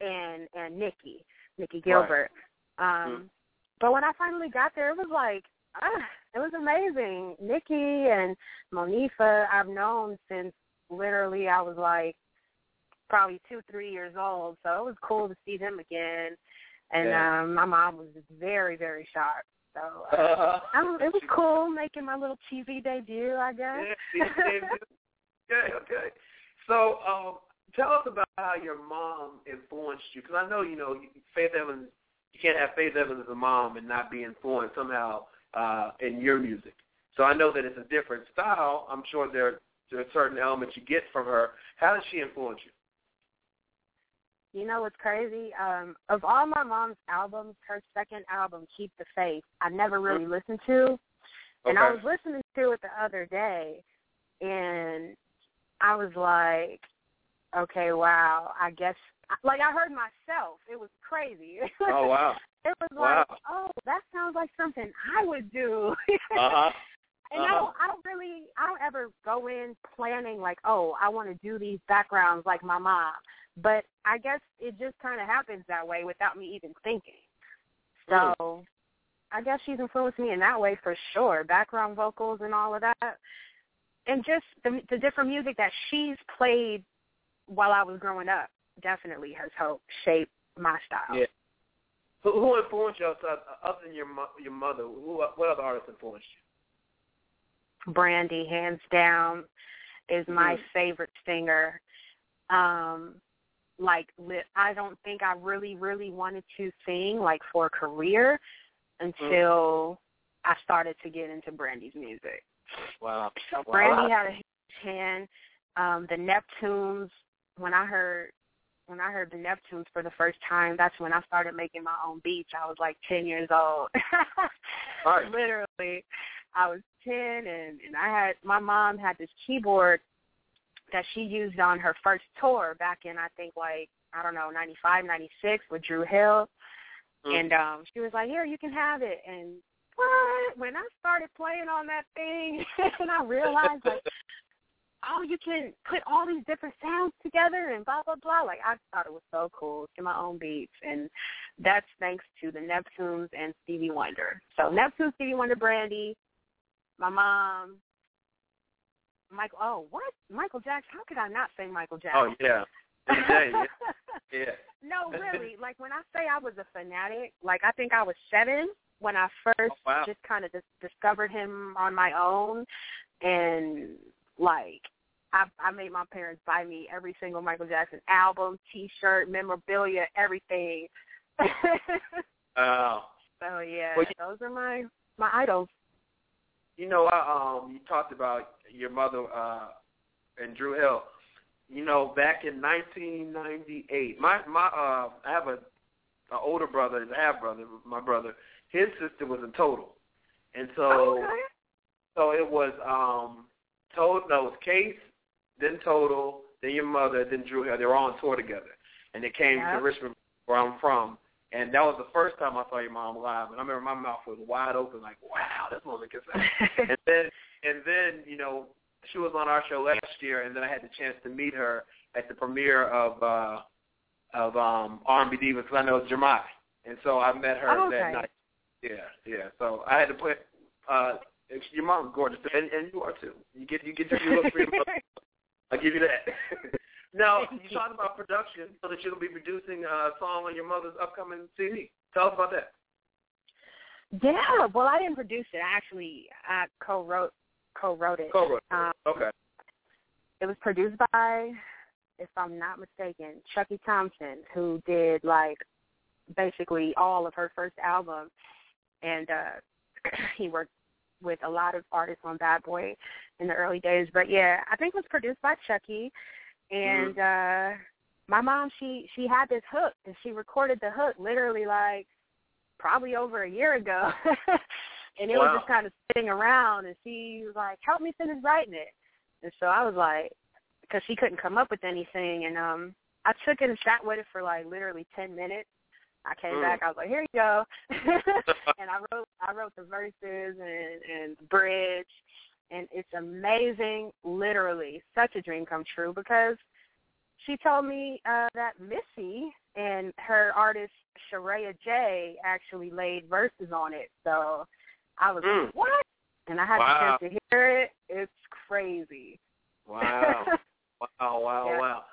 and and Nikki, Nikki Gilbert. Um, But when I finally got there, it was like ah, it was amazing. Nikki and Monifah, I've known since literally I was like probably two, three years old. So it was cool to see them again. And Yeah. um my mom was very, very shocked. So uh, Uh, don't, it was cool making my little TV debut, I guess. Yeah, okay, okay. So, um, tell us about how your mom influenced you, because I know you know Faith Evans. You can't have Faith Evans as a mom and not be influenced somehow uh, in your music. So I know that it's a different style. I'm sure there there are certain elements you get from her. How does she influence you? You know what's crazy? Um, of all my mom's albums, her second album, Keep the Faith, I never really listened to. And I was listening to it the other day, and I was like, okay, wow, I guess, like I heard myself. It was crazy. Oh wow. it was Wow. like, oh, that sounds like something I would do. Uh huh. And I don't, I don't really, I don't ever go in planning like, oh, I want to do these backgrounds like my mom. But I guess it just kind of happens that way without me even thinking. So I guess she's influenced me in that way for sure. Background vocals and all of that, and just the, the different music that she's played while I was growing up definitely has helped shape my style. Yeah. Who, who influenced you other other than your your mother? Who what other artists influenced you? Brandy, hands down, is my Mhm. favorite singer. Um, like, li- I don't think I really, really wanted to sing like for a career until I started to get into Brandy's music. Wow. So Wow. Brandy had a huge hand. Um, the Neptunes. When I heard when I heard the Neptunes for the first time, that's when I started making my own beats. I was like ten years old. Right. Literally, I was ten, and and I had my mom had this keyboard that she used on her first tour back in I think like I don't know ninety five, ninety six with Dru Hill, Mm. and um she was like, here you can have it, and what when I started playing on that thing, and I realized like. Oh, you can put all these different sounds together and blah blah blah. Like I thought it was so cool to my own beats, and that's thanks to the Neptunes and Stevie Wonder. So Neptune, Stevie Wonder, Brandy, my mom, Michael. Oh, what? Michael Jackson? How could I not say Michael Jackson? Oh yeah. Yeah, yeah. yeah. no, really. Like when I say I was a fanatic, like I think I was seven when I first Oh, wow. just kind of dis- discovered him on my own, and like I, I made my parents buy me every single Michael Jackson album, T-shirt, memorabilia, everything. Oh. so yeah, Well, those are my my idols. You know, I, um, you talked about your mother uh, and Dru Hill. You know, back in 1998, my my uh, I have a, a older brother, a half brother, my brother. His sister was in Total, and so okay. so it was um, Total. No, it was Case, then Total, then your mother, then Dru Hill. They were all on tour together, and they came Yeah. to Richmond, where I'm from. And that was the first time I saw your mom live, and I remember my mouth was wide open, like, "Wow, this woman can sing." and then and then you know she was on our show last year, and then I had the chance to meet her at the premiere of uh of um R&B Divas because I know Jermai, and so I met her Oh, okay. that night. Yeah, yeah. So I had to put uh your mom's gorgeous, and, and you are too. You get you get your you look for your mother. I'll give you that. Now you talked about production, so that you'll be producing a song on your mother's upcoming CD. Tell us about that. Yeah, well, I didn't produce it. I actually I co-wrote co-wrote it. Co-wrote. Um, Okay. it was produced by, if I'm not mistaken, Chucky Thompson, who did like basically all of her first album, and uh he worked with a lot of artists on Bad Boy in the early days. But yeah, I think it was produced by Chucky, and uh my mom she she had this hook and she recorded the hook literally like probably over a year ago. and it was just kind of sitting around and she was like, Help me finish writing it and so I was like because she couldn't come up with anything and um I took it and sat with it for like literally ten minutes. I came Mm. back, I was like, Here you go and I wrote I wrote the verses and, and the bridge and it's amazing, literally, such a dream come true because she told me uh, that Missy and her artist Sharaya J actually laid verses on it. So I was Mm. like, what? And I had Wow. the chance to hear it. It's crazy. Wow. wow, wow, Yeah. wow.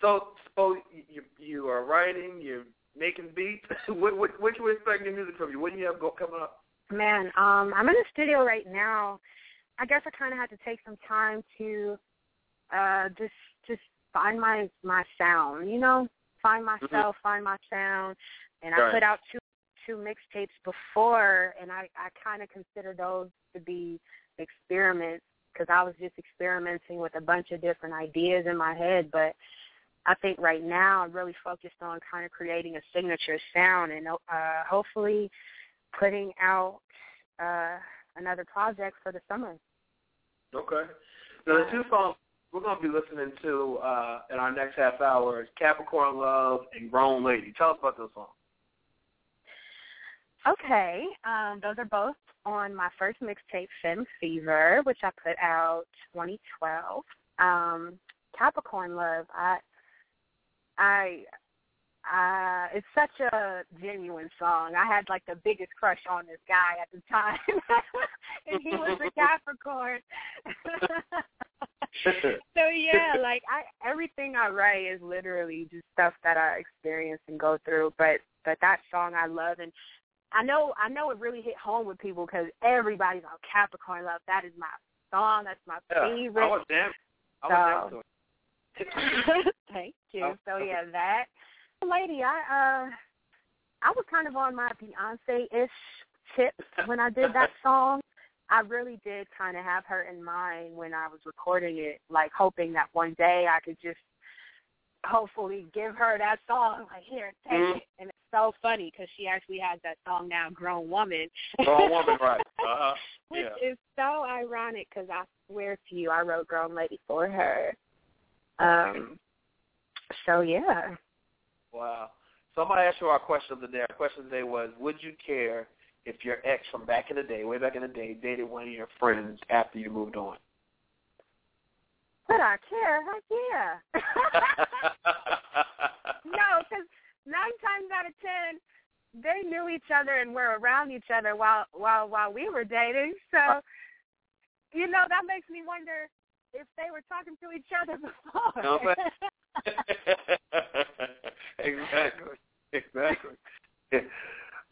So, so you you are writing, you're making beats. what, what, what you expect new music from you? What do you have go, coming up? Man, um, I'm in the studio right now. I guess I kind of had to take some time to uh, just just find my my sound. You know, find myself, find my sound. And I put out two two mixtapes before, and I I kind of consider those to be experiments because I was just experimenting with a bunch of different ideas in my head. But I think right now I'm really focused on kind of creating a signature sound and uh, hopefully putting out uh, another project for the summer. Okay. Now, the two songs we're going to be listening to uh, in our next half hour is Capricorn Love and Grown Lady. Tell us about those songs. Okay, um, those are both on my first mixtape, Femme Fever, which I put out 2012. Um, Capricorn Love, I, I, uh, it's such a genuine song. I had like the biggest crush on this guy at the time, and he was a Capricorn. so yeah, like I everything I write is literally just stuff that I experience and go through. But but that song I love, and I know I know it really hit home with people because everybody's on Capricorn Love. That is my song. That's my Yeah, favorite. I was damn. I was damn. Thank you. Oh, So yeah, that lady, I uh, I was kind of on my Beyonce ish tip when I did that song. I really did kind of have her in mind when I was recording it, like hoping that one day I could just hopefully give her that song. Like here, take Mhm. it. And it's so funny because she actually has that song now, "Grown Woman." Grown Woman, right. Uh-huh. Which Yeah. is so ironic because I swear to you, I wrote "Grown Lady" for her. Um. So yeah. Wow. Somebody asked you our question of the day. Our question of the day was, would you care if your ex from back in the day, way back in the day, dated one of your friends after you moved on? But I care. Heck yeah. no, because nine times out of ten, they knew each other and were around each other while while while we were dating. So, you know, that makes me wonder if they were talking to each other before. Know what exactly. Exactly.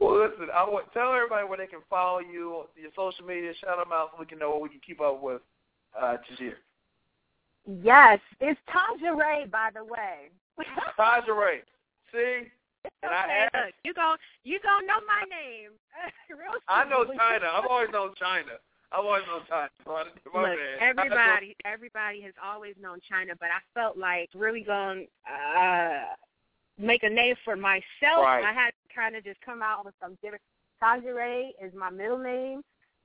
Well, listen, I want tell everybody where they can follow you, your social media, shout them out so we can know what we can keep up with uh, Tahjere. yes, it's Taja Ray, by the way. Taja Ray. See? And I asked, look, you go, you gon' know my name. Real I know. Chyna. I've always known Chyna. I've always known Chyna. My Look, everybody, everybody has always known Chyna, but I felt like really going uh, make a name for myself. Right. I had to kind of just come out with some different. Taja is my middle name,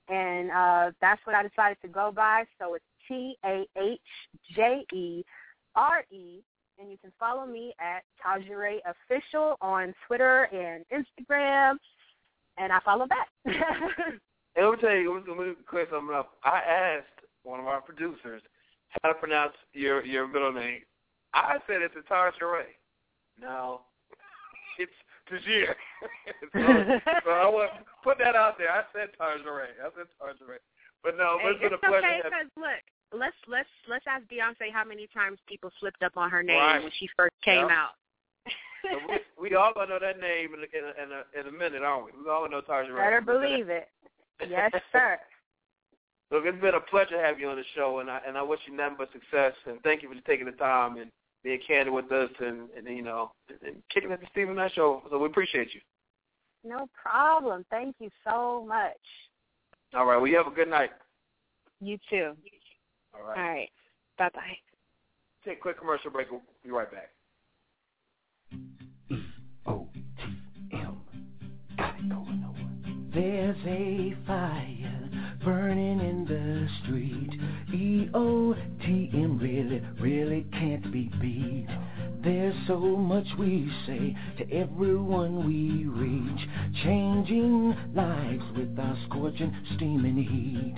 and uh, that's what I decided to go by. So it's T A H J E R E, and you can follow me at Taja Ray Official on Twitter and Instagram, and I follow back. And let me tell you, let me, let me clear something up. I asked one of our producers how to pronounce your your middle name. I said it's a Taja Ray. No, it's Tahjere. so, so I want to put that out there. I said Taja Ray. I said Taja Ray. But no, Hey, it's been a it's pleasure. okay because look, let's let's let's ask Beyonce how many times people slipped up on her name Right. when she first came Yep. out. so we, we all gonna know that name in a, in a, in a, in a minute, aren't we? We all gonna know Taja Ray. Better believe it. Yes, sir. Look, it's been a pleasure to have you on the show, and I and I wish you nothing but success. And thank you for taking the time and being candid with us, and, and you know, and kicking at the Steven Knight show. So we appreciate you. No problem. Thank you so much. All right. Well, you have a good night. You too. All right. All right. Bye bye. Take a quick commercial break. We'll be right back. There's a fire burning in the street. EOTM really, really can't be beat. There's so much we say to everyone we reach, changing lives with our scorching, steaming heat.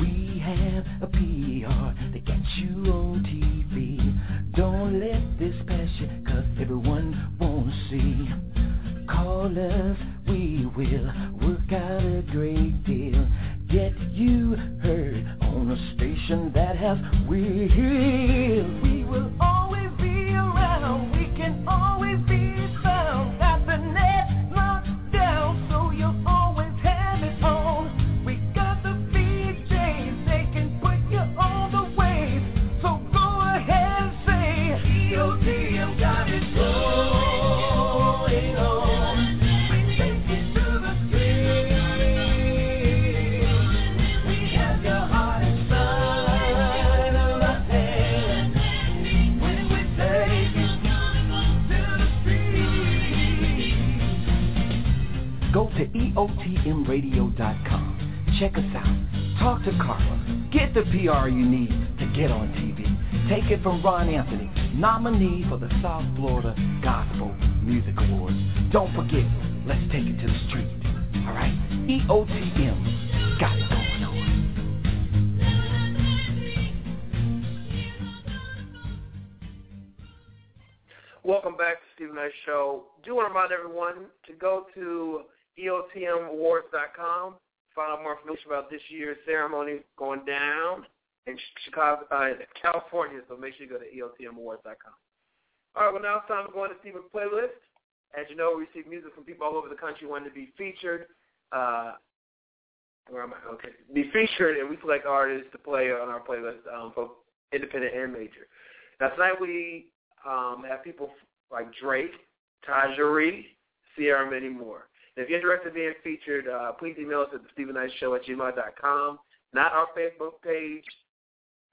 We have a PR that gets you on TV. Don't let this pass you, cause everyone wanna see. Call us, we will work out a great deal. Get you heard on a station that has wheels. We will always be around. EOTMradio.com. Check us out. Talk to Carla. Get the PR you need to get on TV. Take it from Ron Anthony, nominee for the South Florida Gospel Music Awards. Don't forget, let's take it to the street. All right? EOTM got it going on. Welcome back to Steven Knight Show. Do want to remind everyone to go to EOTMawards.com, find out more information about this year's ceremony going down in Chicago, uh, California. So make sure you go to EOTMawards.com. All right, well now it's time to go into Steven's playlist. As you know, we receive music from people all over the country wanting to be featured. Uh, where am I? Okay, be featured, and we select artists to play on our playlist, um, both independent and major. Now tonight we um, have people like Drake, Tahjere, Ciara, and many more. If you're interested in being featured, uh, please email us at the Steven Knight Show at gmail.com. Not our Facebook page,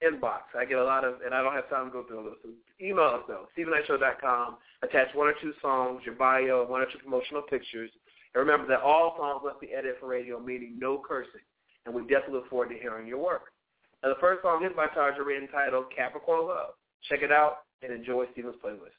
inbox. I get a lot of, and I don't have time to go through all those. So email us though, StevenKnightShow.com. Attach one or two songs, your bio, one or two promotional pictures. And remember that all songs must be edited for radio, meaning no cursing. And we definitely look forward to hearing your work. Now the first song is by Tahjere entitled Capricorn Love. Check it out and enjoy Steven's playlist.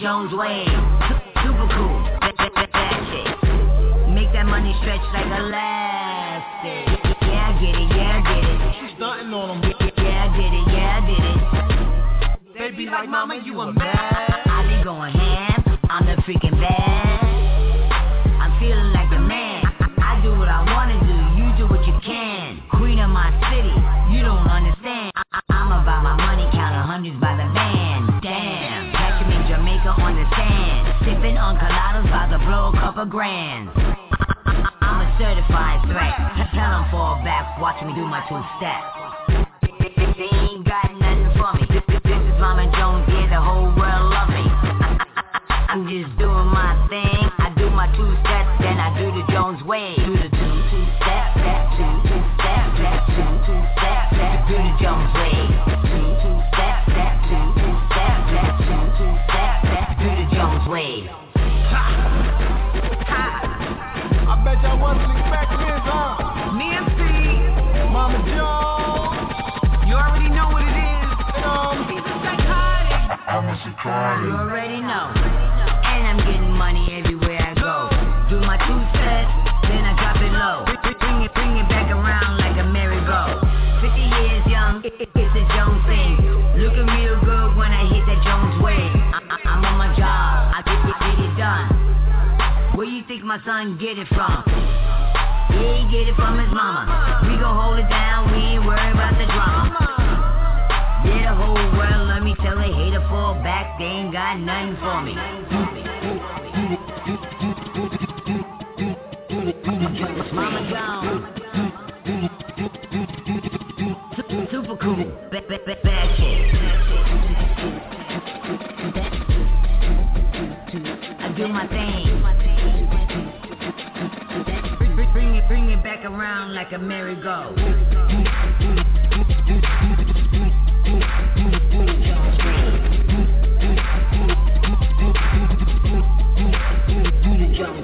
Jones way. Super cool, that, that, that, that shit. Make that money stretch like elastic. Yeah, I get it, yeah, I get it. She stunting on them. Yeah, I did it, yeah, I did it. They be like, mama, you a man. I be going ham, I'm the freaking best. I'm feeling like a man. I, I do what I wanna do, you do what you can. Queen of my city, you don't understand. I, I, I'm about my money, counting hundreds by the van. On coladas, about to blow a couple grand. I'm a certified threat. Tell 'em fall back, watch me do my two steps. They ain't got nothing for me. This is Mama Jones, yeah, the whole world love me. I'm just doing my thing. I do my two steps, then I do the Jones way. I'm You already know. And I'm getting money everywhere I go. Do my two steps, then I drop it low. Bring it, bring it back around like a merry-go. 50 years young, it, it, it's a Jones thing. Looking real good when I hit that Jones way. I, I'm on my job, I get, get, get it done. Where you think my son get it from? He get it from his mama. We gon' hold it down, we ain't worried about the drama. Yeah, the whole world let me tell a hater fall back, they ain't got nothing for me. Mama. Su- Super cool, ba- ba- ba- bad shit. I do my thing. Bring it, bring it back around like a merry-go.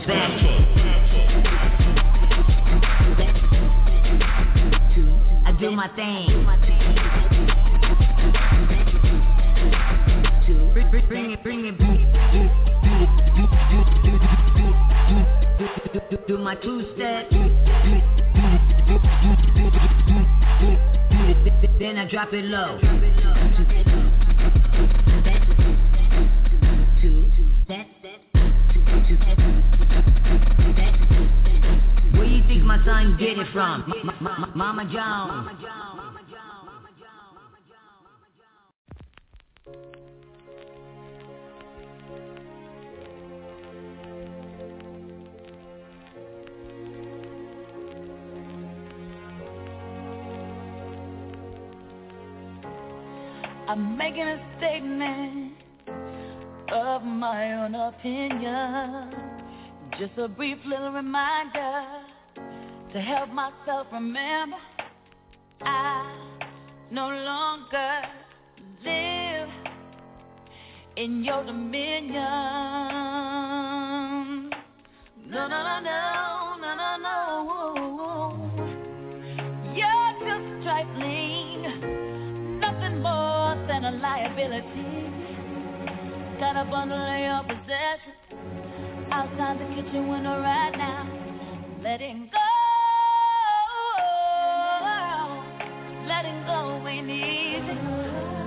I do my thing. Bring, bring, bring it, bring it. Do, my two step. Then I drop it low. Two step. Where you think my son get it from? Ma- ma- ma- Mama Jones. I'm making a statement of my own opinion. Just a brief little reminder to help myself remember I no longer live in your dominion. No, no, no, no, no, no, no. You're just trifling, nothing more than a liability. Got a bundle of your possessions outside the kitchen window right now. Letting go, letting go ain't easy.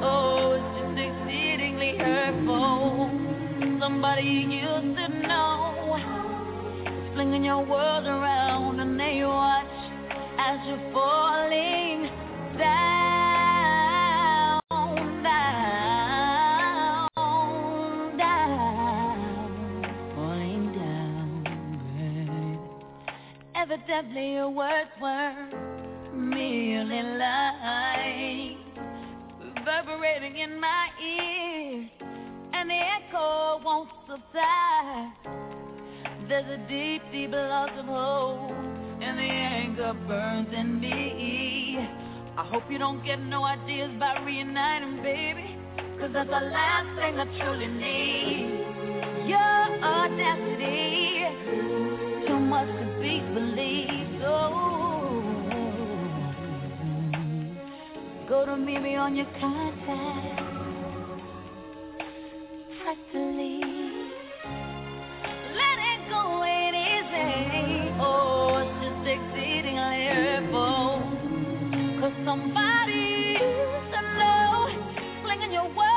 Oh, it's just exceedingly hurtful. Somebody you used to know, flinging your world around and they watch as you're falling down, Evidently your words were merely lies reverberating in my ears, and the echo won't subside. There's a deep, deep loss of hope, and the anger burns in me. I hope you don't get no ideas about reuniting, baby, cause that's the last thing I truly need. Your audacity, too much to be believed. Oh. Go to me on your contact. Press delete. Letting go ain't easy. Oh, it's just exceedingly somebody used to know. Slinging your words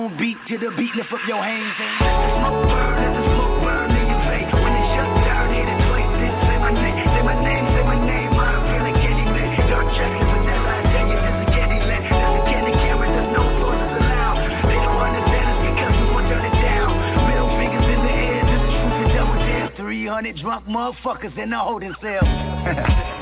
own beat to the beat. Lift up your hands and the smoke the smoke in your face. When it shuts down, say my name, say my name, say my name. I'm feeling candy. Dark tell you candy there's no allowed. They don't understand us because we won't turn it down. Middle fingers in the air, this truth double 300 drunk motherfuckers in the holding cell.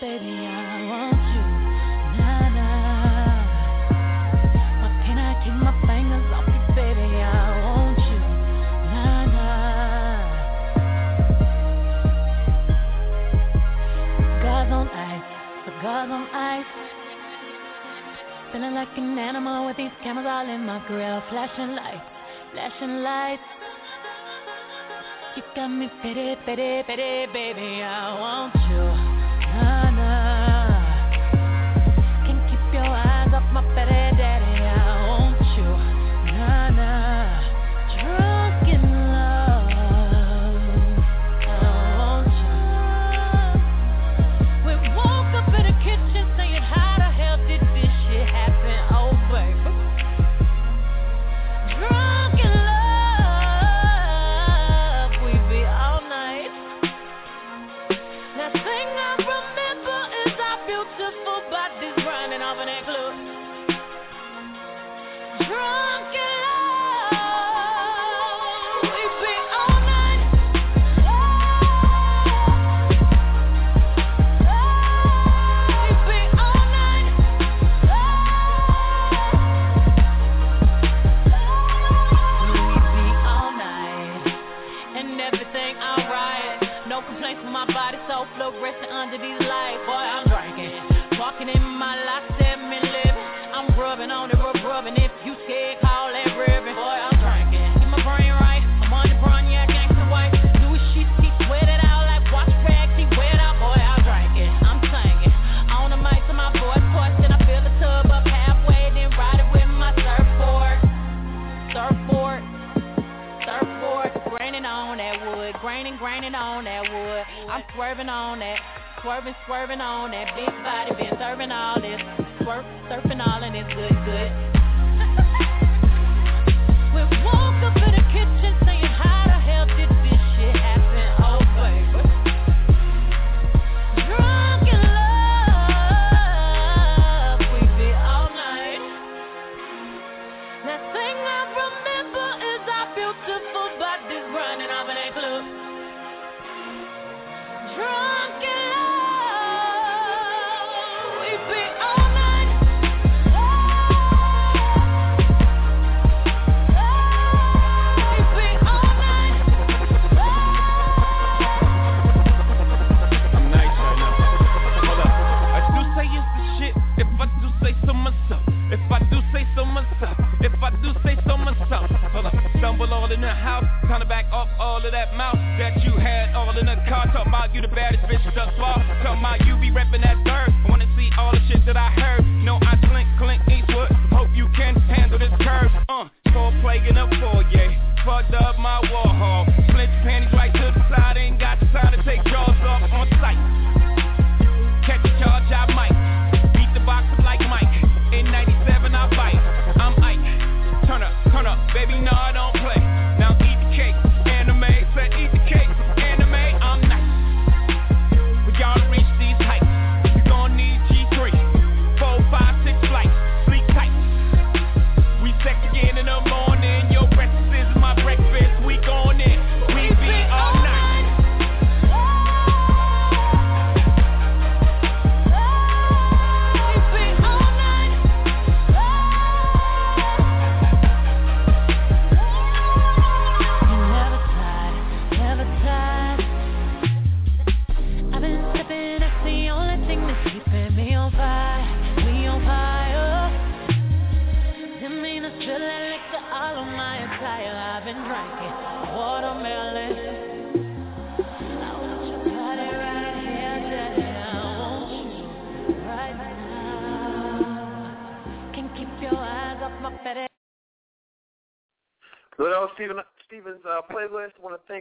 baby, I want you. Why can't I keep my fingers off you, baby, I want you. On ice, on ice. Feeling like an animal with these cameras all in my grill. Flashing lights, flashing lights. You got me pity, pity, pity, baby. I want you.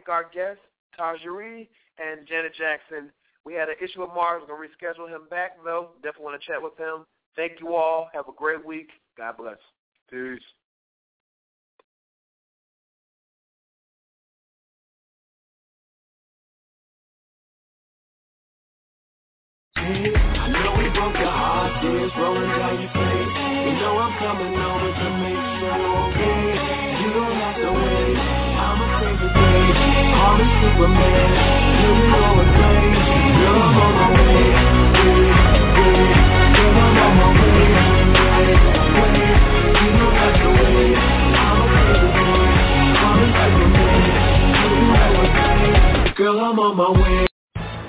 Thank our guests, Tahjere and Janet Jackson. We had an issue with Mars. We're going to reschedule him back, though. Definitely want to chat with him. Thank you all. Have a great week. God bless. Peace. I know we broke your heart, tears rolling down your face. You know I'm coming over to make sure you're okay. Superman. You. Girl, I'm on my way. Wait, wait. Girl, I'm on my way. Wait, wait. You wait. I'm a Superman. Girl, I'm on my way.